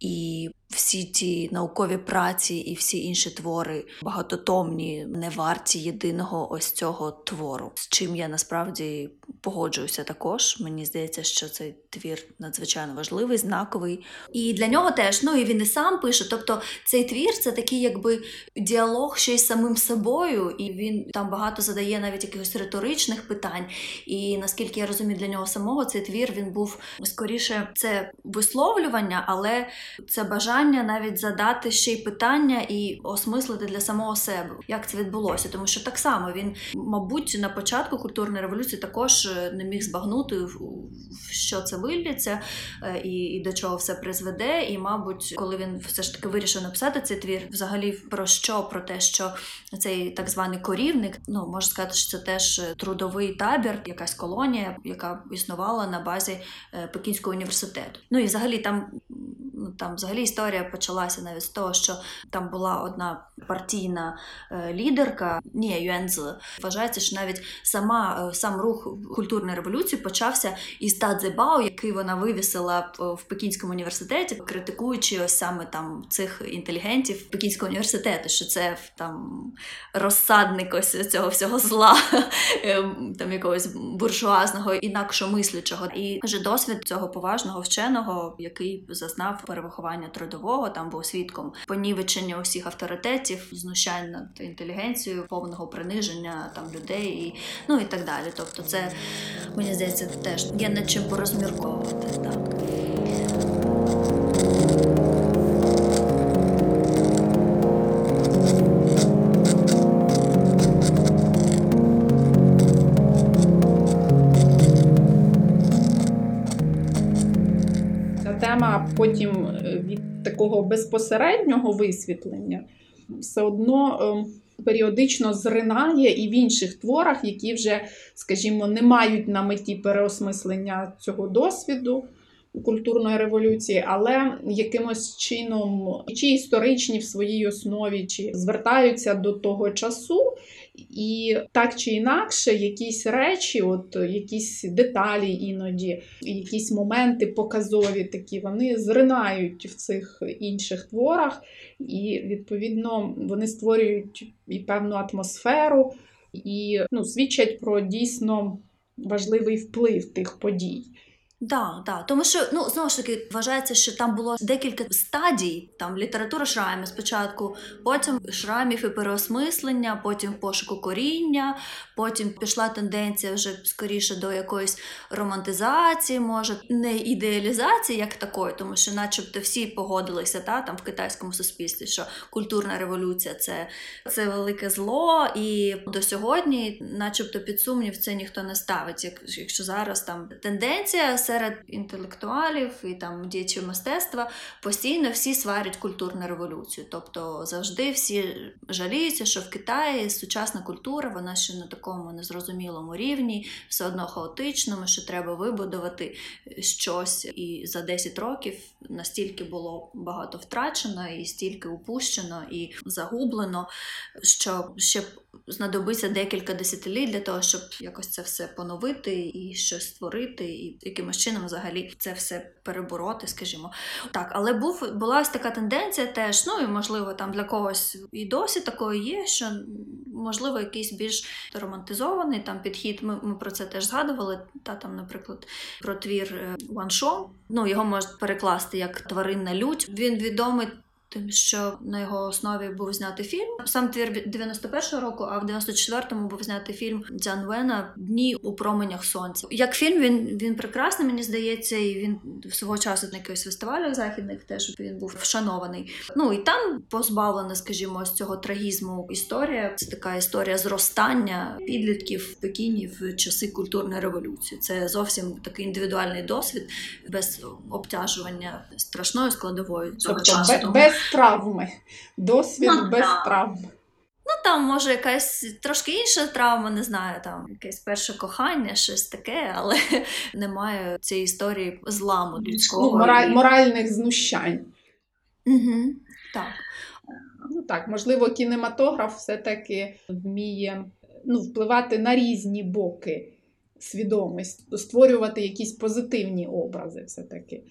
і всі ті наукові праці і всі інші твори багатотомні, не варті єдиного ось цього твору. З чим я насправді погоджуюся також. Мені здається, що цей твір надзвичайно важливий, знаковий. І для нього теж, ну і він і сам пише. Тобто, цей твір це такий, якби діалог ще й самим собою, і він там багато задає навіть якихось риторичних питань. І наскільки я розумію, для нього самого цей твір він був скоріше це висловлювання, але це бажання навіть задати ще й питання і осмислити для самого себе, як це відбулося. Тому що так само він, мабуть, на початку культурної революції також е, не міг збагнути, що це вильється е, і, і до чого все призведе. І, мабуть, коли він все ж таки вирішив написати цей твір, взагалі про що? Про те, що цей так званий корівник, ну можна сказати, що це теж трудовий табір, якась колонія, яка існувала на базі е, Пекінського університету. Ну і взагалі там. Там взагалі історія почалася навіть з того, що там була одна партійна е, лідерка Ні Юензи. Вважається, що навіть сама е, сам рух культурної революції почався із Тадзебао, який вона вивісила в, в Пекінському університеті, критикуючи ось саме там цих інтелігентів Пекінського університету, що це там розсадник ось цього всього зла, *laughs* ем, там якогось буржуазного інакшомислячого. І вже досвід цього поважного вченого, який зазнав перевиховання трудового, там був свідком понівечення усіх авторитетів, знущань над інтелігенцією, повного приниження там людей і ну і так далі. Тобто, це мені здається теж є над чим порозмірковувати. Так. Потім е, такого безпосереднього висвітлення все одно е, періодично зринає і в інших творах, які вже, скажімо, не мають на меті переосмислення цього досвіду культурної революції, але якимось чином чи історичні в своїй основі, чи звертаються до того часу. І так чи інакше, якісь речі, от якісь деталі іноді, якісь моменти показові такі, вони зринають в цих інших творах, і відповідно вони створюють і певну атмосферу, і ну, свідчать про дійсно важливий вплив тих подій. Да, да. Тому що ну знову ж таки вважається, що там було декілька стадій. Там література шрамів спочатку, потім шрамів і переосмислення, потім пошуку коріння, потім пішла тенденція вже скоріше до якоїсь романтизації, може не ідеалізації як такої, тому що, начебто, всі погодилися та там в китайському суспільстві, що культурна революція це, це велике зло, і до сьогодні, начебто, під сумнів це ніхто не ставить. Як, якщо зараз там тенденція серед інтелектуалів і там діячів мистецтва постійно всі сварять культурну революцію. Тобто завжди всі жаліються, що в Китаї сучасна культура, вона ще на такому незрозумілому рівні, все одно хаотичному, що треба вибудувати щось. І за 10 років настільки було багато втрачено, і стільки упущено і загублено, що ще знадобиться декілька десятиліть для того, щоб якось це все поновити і щось створити, і якимось чином взагалі це все перебороти, скажімо. Так, але був була ось така тенденція теж. Ну і можливо, там для когось і досі такою є, що можливо якийсь більш романтизований там підхід. Ми, ми про це теж згадували. Та там, наприклад, про твір Ваншо. Ну його можна перекласти як тваринна лють. Він відомий. Тим, що на його основі був знятий фільм. Сам твір 91-го року, а в 94-му був знятий фільм Дзян Вена Дні у променях сонця. Як фільм він він прекрасний, мені здається, і він свого часу на якихось фестивалях західних теж він був вшанований. Ну і там позбавлена, скажімо, з цього трагізму історія. Це така історія зростання підлітків в Пекіні в часи культурної революції. Це зовсім такий індивідуальний досвід без обтяжування страшною складовою цього тобто, часу. Без травми. Досвід Ну, без так. травм. Ну там може якась трошки інша травма, не знаю, там якесь перше кохання, щось таке, але *laughs* немає цієї історії зламу людського. Ну, мораль, і- моральних знущань. Мгм, Так. Ну так, можливо, кінематограф все-таки вміє ну, впливати на різні боки свідомості, створювати якісь позитивні образи все-таки.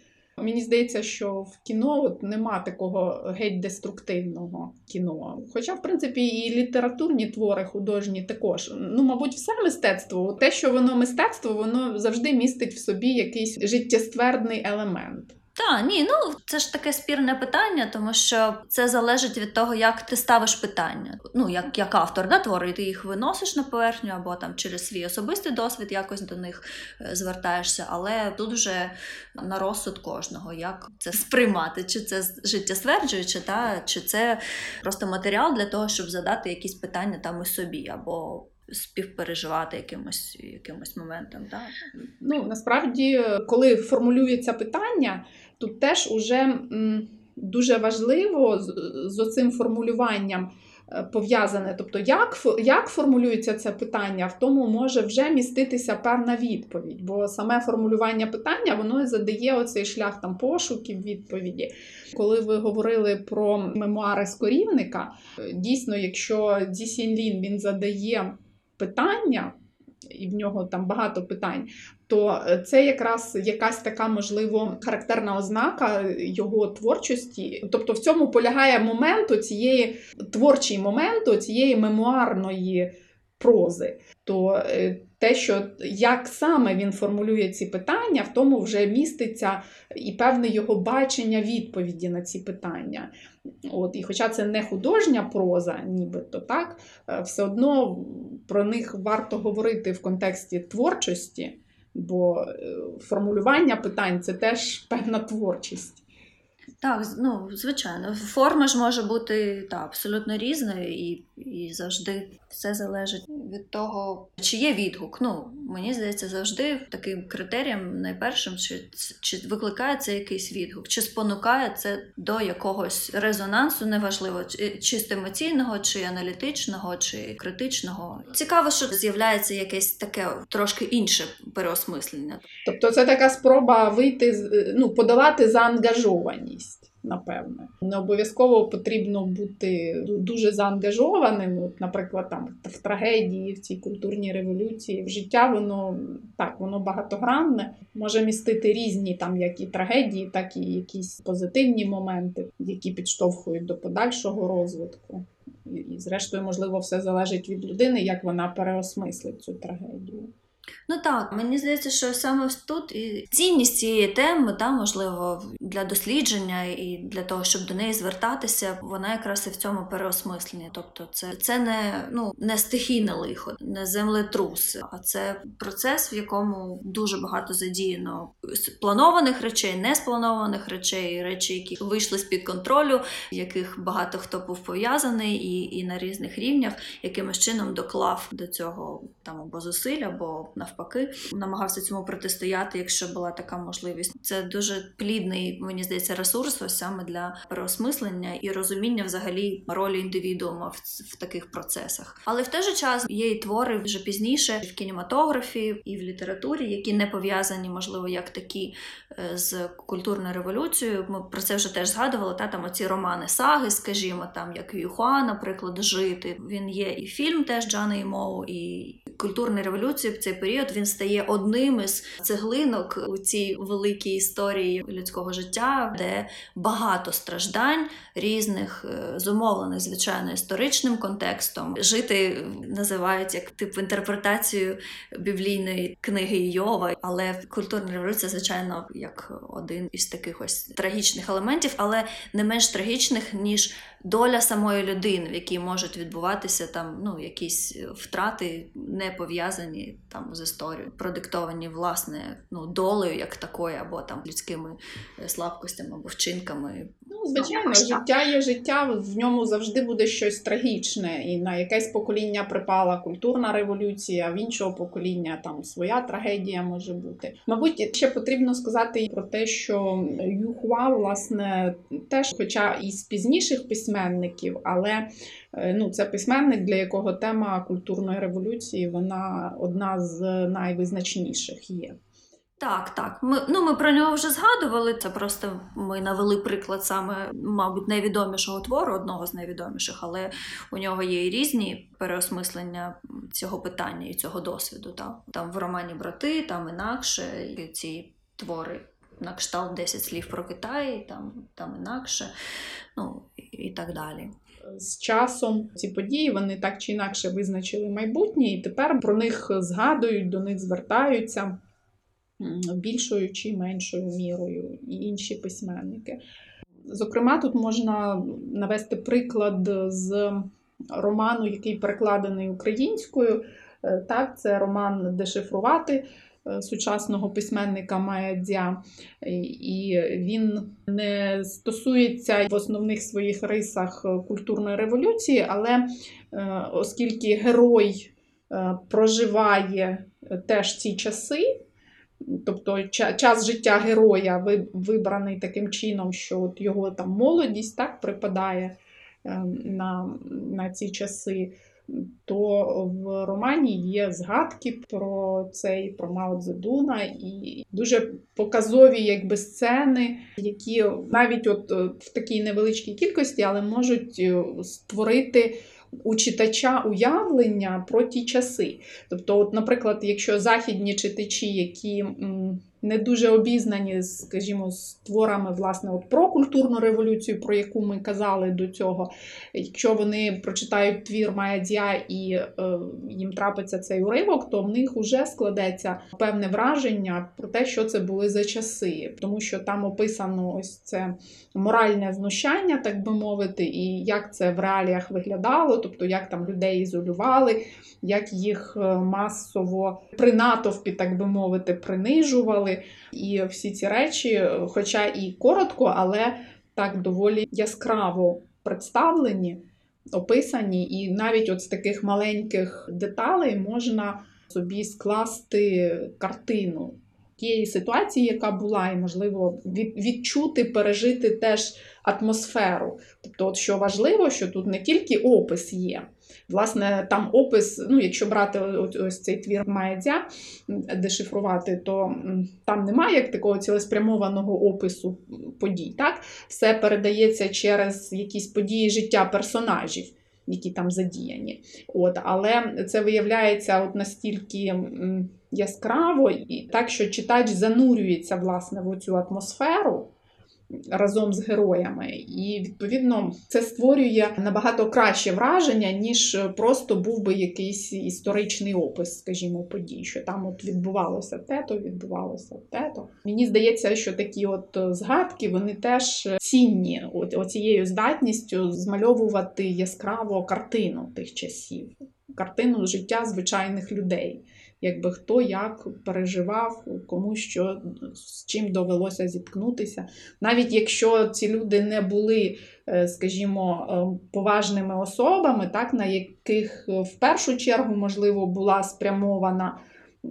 Мені здається, що в кіно от нема такого геть деструктивного кіно. Хоча, в принципі, і літературні твори художні також. Ну, мабуть, все мистецтво. Те, що воно мистецтво, воно завжди містить в собі якийсь життєствердний елемент. Так, ні, ну це ж таке спірне питання, тому що це залежить від того, як ти ставиш питання. Ну, як, як автор да, твору, і ти їх виносиш на поверхню, або там через свій особистий досвід якось до них е, звертаєшся. Але тут вже на розсуд кожного, як це сприймати, чи це життєстверджуюче, та, чи це просто матеріал для того, щоб задати якісь питання там і собі, або співпереживати якимось, якимось моментом. Так? Ну, насправді, коли формулюється питання, тут теж уже дуже важливо з, оцим формулюванням е, пов'язане. Тобто, як, як формулюється це питання, в тому може вже міститися певна відповідь. Бо саме формулювання питання воно і задає оцей шлях там пошуків відповіді. Коли ви говорили про мемуари Скорівника, е, дійсно, якщо Дзі Лін він задає питання, і в нього там багато питань, то е, це якраз якась така, можливо, характерна ознака його творчості. Тобто в цьому полягає моменту цієї творчий моменту цієї мемуарної прози. То е, те, що як саме він формулює ці питання, в тому вже міститься і певне його бачення відповіді на ці питання. От, і хоча це не художня проза, нібито так, е, все одно про них варто говорити в контексті творчості, бо е, формулювання питань це теж певна творчість. Так, ну звичайно, форма ж може бути та, абсолютно різною, і, і завжди все залежить від того, чи є відгук. Ну, мені здається, завжди таким критерієм найпершим, чи, чи викликає це якийсь відгук, чи спонукає це до якогось резонансу, неважливо, чи- чисто емоційного, чи аналітичного, чи критичного. Цікаво, що з'являється якесь таке трошки інше переосмислення. Тобто це така спроба вийти, ну, подолати заангажованість. Напевне, не обов'язково потрібно бути дуже заангажованим. От, наприклад, там в трагедії, в цій культурній революції, в життя воно так, воно багатогранне, може містити різні там як і трагедії, так і якісь позитивні моменти, які підштовхують до подальшого розвитку. І, зрештою, можливо, все залежить від людини, як вона переосмислить цю трагедію. Ну так, мені здається, що саме тут і цінність цієї теми, та можливо, для дослідження і для того, щоб до неї звертатися, вона якраз і в цьому переосмисленні. Тобто, це це не ну не стихійне лихо, не землетрус, а це процес, в якому дуже багато задіяно планованих речей, неспланованих речей, речі, які вийшли з під контролю, в яких багато хто був пов'язаний, і, і на різних рівнях якимось чином доклав до цього там або зусиль, або навпаки, намагався цьому протистояти, якщо була така можливість. Це дуже плідний, мені здається, ресурс ось саме для переосмислення і розуміння взагалі ролі індивідуума в, в таких процесах. Але в той же час є і твори вже пізніше в кінематографі і в літературі, які не пов'язані, можливо, як такі е, з культурною революцією. Ми про це вже теж згадували. Та там оці романи саги, скажімо, там як Юхуа, наприклад, жити. Він є і фільм теж Джани Моу, і культурної революції цей період він стає одним із цеглинок у цій великій історії людського життя, де багато страждань різних е, зумовлених, звичайно, історичним контекстом. Жити називають як типу інтерпретацію біблійної книги Йова, але культурна революція, звичайно, як один із таких ось трагічних елементів, але не менш трагічних ніж доля самої людини, в якій можуть відбуватися там ну якісь втрати, не пов'язані там з історією, продиктовані власне ну долею як такою, або там людськими е, слабкостями або вчинками. Ну, звичайно, життя є життя, в ньому завжди буде щось трагічне, і на якесь покоління припала культурна революція, а в іншого покоління там своя трагедія може бути. Мабуть, ще потрібно сказати про те, що Юхуа, власне, теж, хоча і з пізніших письменників, але е, ну, це письменник, для якого тема культурної революції вона одна з найвизначніших є. Так, так. Ми ну ми про нього вже згадували. Це просто ми навели приклад саме, мабуть, найвідомішого твору, одного з найвідоміших, але у нього є і різні переосмислення цього питання і цього досвіду. Так? Там в романі Брати, там інакше і ці твори на кшталт 10 слів про Китай, там, там інакше, ну і так далі. З часом ці події вони так чи інакше визначили майбутнє, і тепер про них згадують, до них звертаються більшою чи меншою мірою і інші письменники. Зокрема, тут можна навести приклад з роману, який перекладений українською. Е, так, Це роман Дешифрувати е, сучасного письменника Майя Дзя. І він не стосується в основних своїх рисах культурної революції, але е, оскільки герой проживає теж ці часи. Тобто час життя героя вибраний таким чином, що от його там молодість так припадає ем, на на ці часи, то в романі є згадки про цей, про Мао Цзедуна і дуже показові якби, сцени, які навіть от е, в такій невеличкій кількості, але можуть е, створити у читача уявлення про ті часи. Тобто, от, наприклад, якщо західні читачі, які не дуже обізнані, скажімо, з творами власне, от про культурну революцію, про яку ми казали до цього. Якщо вони прочитають твір Маядзя і е, їм трапиться цей уривок, то в них вже складеться певне враження про те, що це були за часи, тому що там описано ось це моральне знущання, так би мовити, і як це в реаліях виглядало, тобто як там людей ізолювали, як їх е, масово при натовпі, так би мовити, принижували вистави і всі ці речі, хоча і коротко, але так доволі яскраво представлені, описані, і навіть от з таких маленьких деталей можна собі скласти картину. Тієї ситуації, яка була, і, можливо, відчути, пережити теж атмосферу. Тобто, от що важливо, що тут не тільки опис є, Власне, там опис, ну, якщо брати ось цей твір Маєдзя, дешифрувати, то там немає як такого цілеспрямованого опису подій. Так? Все передається через якісь події життя персонажів. Які там задіяні. От, Але це виявляється от настільки яскраво, і так, що читач занурюється власне в цю атмосферу, разом з героями. І відповідно це створює набагато краще враження, ніж просто був би якийсь історичний опис, скажімо, подій, що там от відбувалося те-то, відбувалося те-то. Мені здається, що такі от згадки вони теж цінні от, оцією здатністю змальовувати яскраво картину тих часів, картину життя звичайних людей якби хто як переживав, кому що з чим довелося зіткнутися. Навіть якщо ці люди не були, е, скажімо, е, поважними особами, так, на яких в першу чергу, можливо, була спрямована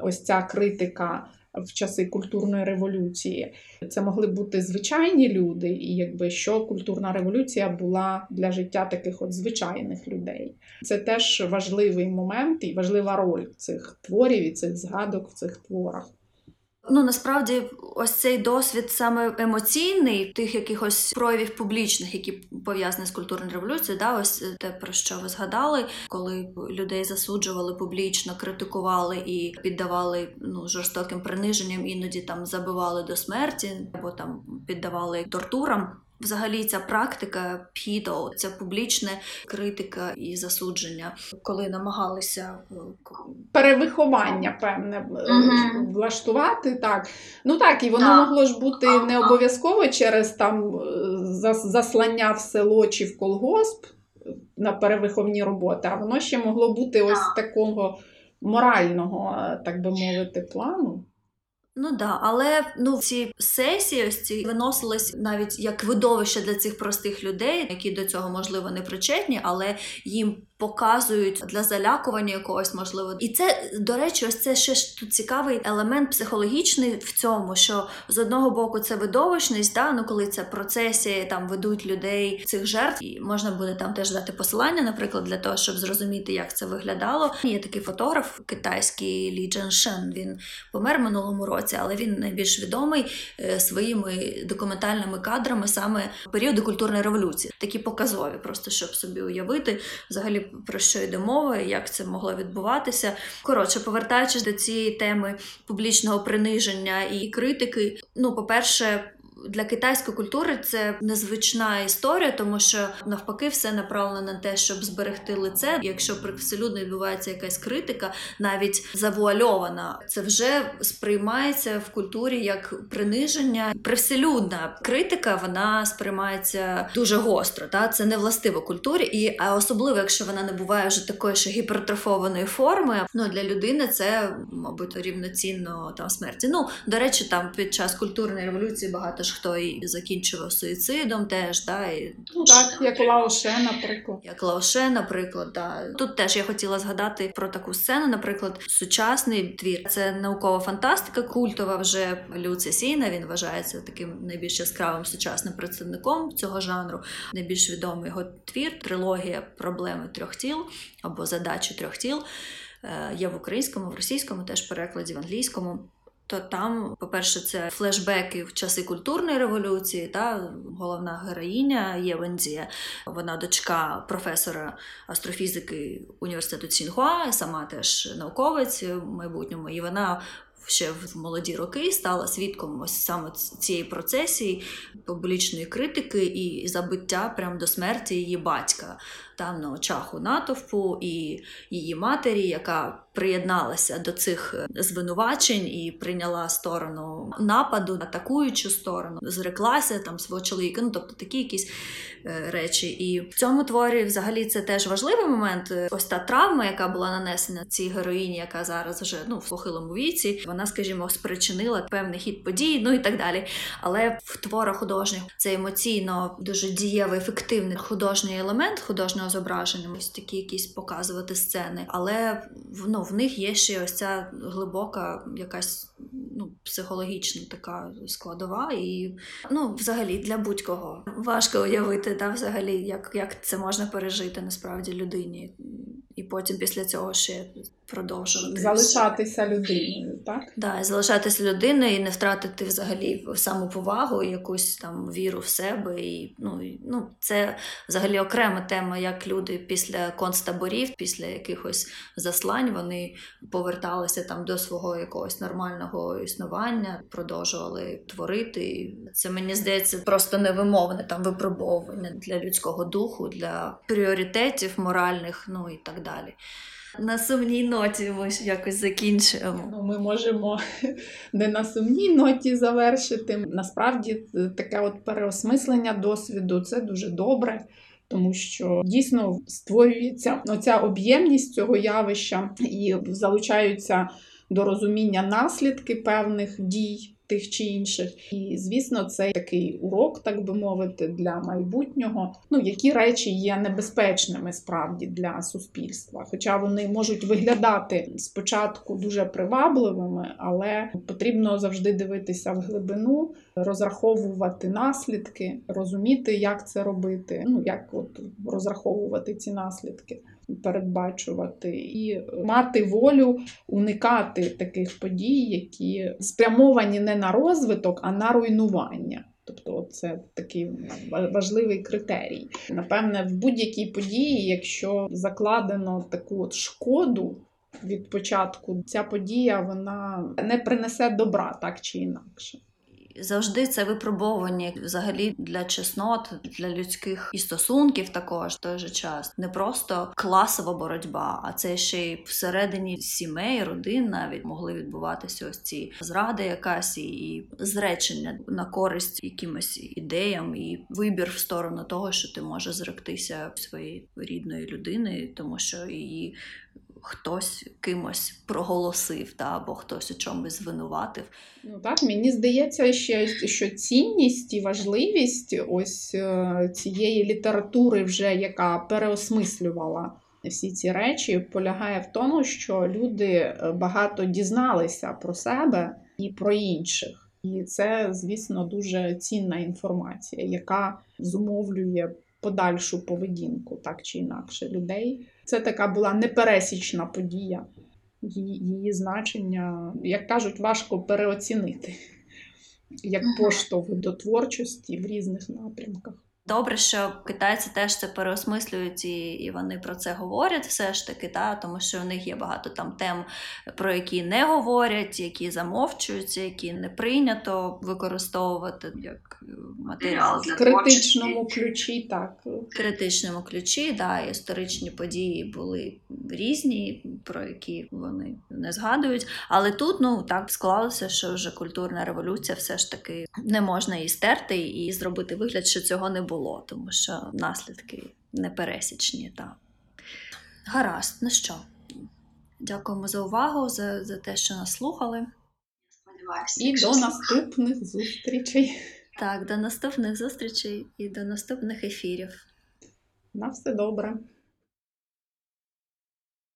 ось ця критика в часи культурної революції. Це могли бути звичайні люди, і якби що культурна революція була для життя таких от звичайних людей. Це теж важливий момент і важлива роль цих творів і цих згадок в цих творах. Ну насправді ось цей досвід саме емоційний, тих якихось проявів публічних, які пов'язані з культурною революцією, да, ось те про що ви згадали, коли людей засуджували публічно, критикували і піддавали ну жорстоким приниженням, іноді там забивали до смерті або там піддавали тортурам. Взагалі, ця практика підо, ця публічна критика і засудження, коли намагалися е, перевиховання, певне Угу. влаштувати так. Ну так, і воно Так. могло ж бути не обов'язково через там е, заслання в село чи в колгосп на перевиховні роботи, а воно ще могло бути ось такого морального, так би мовити, плану. Ну да, але ну ці сесії ось ці виносились навіть як видовище для цих простих людей, які до цього можливо не причетні, але їм показують для залякування якогось можливо. І це, до речі, ось це ще ж тут цікавий елемент психологічний в цьому, що з одного боку це видовищність, да, ну коли це процесії там ведуть людей цих жертв, і можна буде там теж дати посилання, наприклад, для того, щоб зрозуміти, як це виглядало. Є такий фотограф китайський Лі Джен Шен. Він помер минулому році, але він найбільш відомий е, своїми документальними кадрами саме періоду культурної революції. Такі показові, просто щоб собі уявити взагалі про що йде мова, як це могло відбуватися. Коротше, повертаючись до цієї теми публічного приниження і критики, ну, по-перше, для китайської культури це незвична історія, тому що навпаки все направлено на те, щоб зберегти лице. Якщо привселюдно відбувається якась критика, навіть завуальована, це вже сприймається в культурі як приниження. Привселюдна критика вона сприймається дуже гостро. Та це не властиво культурі, і а особливо, якщо вона не буває вже такої ще гіпертрофованої форми. Ну для людини це, мабуть, рівноцінно там смерті. Ну до речі, там під час культурної революції багато ж хто і закінчував суїцидом, теж да і Ну так, як Лаоше, наприклад. як Лаоше, наприклад, да. тут теж я хотіла згадати про таку сцену. Наприклад, сучасний твір це наукова фантастика, культова вже Лю Цесіна. Він вважається таким найбільш яскравим сучасним представником цього жанру. Найбільш відомий його твір трилогія проблеми трьох тіл або задачі трьох тіл. Е, Є в українському, в російському, теж перекладі, в англійському. То там, по-перше, це флешбеки в часи культурної революції. Та головна героїня є Вензія, вона дочка професора астрофізики університету Цінхуа, сама теж науковець в майбутньому, і вона. Ще в молоді роки стала свідком ось саме цієї процесії публічної критики і забиття прямо до смерті її батька там на очах у натовпу і її матері, яка приєдналася до цих е, звинувачень і прийняла сторону нападу, атакуючу сторону, зреклася там свого чоловіка. Ну тобто такі якісь е, речі. І в цьому творі, взагалі, це теж важливий момент. Е, Ось та травма, яка була нанесена цій героїні, яка зараз вже ну в похилому віці, вона, скажімо, спричинила певний хід подій, ну і так далі. Але в творах художніх це емоційно дуже дієвий, ефективний художній елемент художнього зображення. Ось такі якісь показувати сцени. Але ну, в них є ще ось ця глибока якась ну, психологічна така складова. І ну, взагалі для будь-кого важко уявити, та, взагалі, як, як це можна пережити насправді людині. І потім після цього ще продовжувати залишатися людиною, так? Да, залишатися людиною і не втратити взагалі самоповагу, якусь там віру в себе. І, ну, і, ну, це взагалі окрема тема, як люди після концтаборів, після якихось заслань, вони поверталися там до свого якогось нормального існування, продовжували творити. І Це мені здається просто невимовне там випробовування для людського духу, для пріоритетів моральних, ну і так далі. На сумній ноті ми ж якось закінчуємо. Ну, ми можемо не на сумній ноті завершити. Насправді, е, таке от переосмислення досвіду це дуже добре. Тому що дійсно створюється оця об'ємність цього явища і залучаються до розуміння наслідки певних дій тих чи інших. І звісно, це такий урок, так би мовити, для майбутнього. Ну які речі є небезпечними справді для суспільства, хоча вони можуть виглядати спочатку дуже привабливими, але потрібно завжди дивитися в глибину, розраховувати наслідки, розуміти, як це робити. Ну як от розраховувати ці наслідки. Передбачувати і мати волю уникати таких подій, які спрямовані не на розвиток, а на руйнування. Тобто, це такий важливий критерій. Напевне, в будь-якій події, якщо закладено таку от шкоду від початку, ця подія вона не принесе добра так чи інакше. Завжди це випробовування взагалі для чеснот, для людських і стосунків також в той же час. Не просто класова боротьба, а це ще й всередині сімей, родин навіть могли відбуватися ось ці зради, якась і зречення на користь якимось ідеям, і вибір в сторону того, що ти можеш зректися своєї рідної людини, тому що її. Хтось кимось проголосив, та, або хтось у чомусь звинуватив. Ну так, мені здається, ще що цінність і важливість ось е, цієї літератури, вже яка переосмислювала всі ці речі, полягає в тому, що люди е, багато дізналися про себе і про інших. І це, звісно, дуже цінна інформація, яка зумовлює подальшу поведінку, так чи інакше, людей. Це така була непересічна подія. Її, її значення, як кажуть, важко переоцінити як поштовх до творчості в різних напрямках. Добре, що китайці теж це переосмислюють і, і вони про це говорять все ж таки, та, тому що в них є багато там тем, про які не говорять, які замовчуються, які не прийнято використовувати як матеріал для в критичному ключі, так. В критичному ключі, да, історичні події були різні, про які вони не згадують. Але тут ну так склалося, що вже культурна революція все ж таки не можна її стерти і зробити вигляд, що цього не було було, тому що наслідки непересічні. Та. Гаразд, ну що? Дякуємо за увагу, за, за те, що нас слухали. Сподіваюся. І до наступних зустрічей. Так, до наступних зустрічей і до наступних ефірів. На все добре.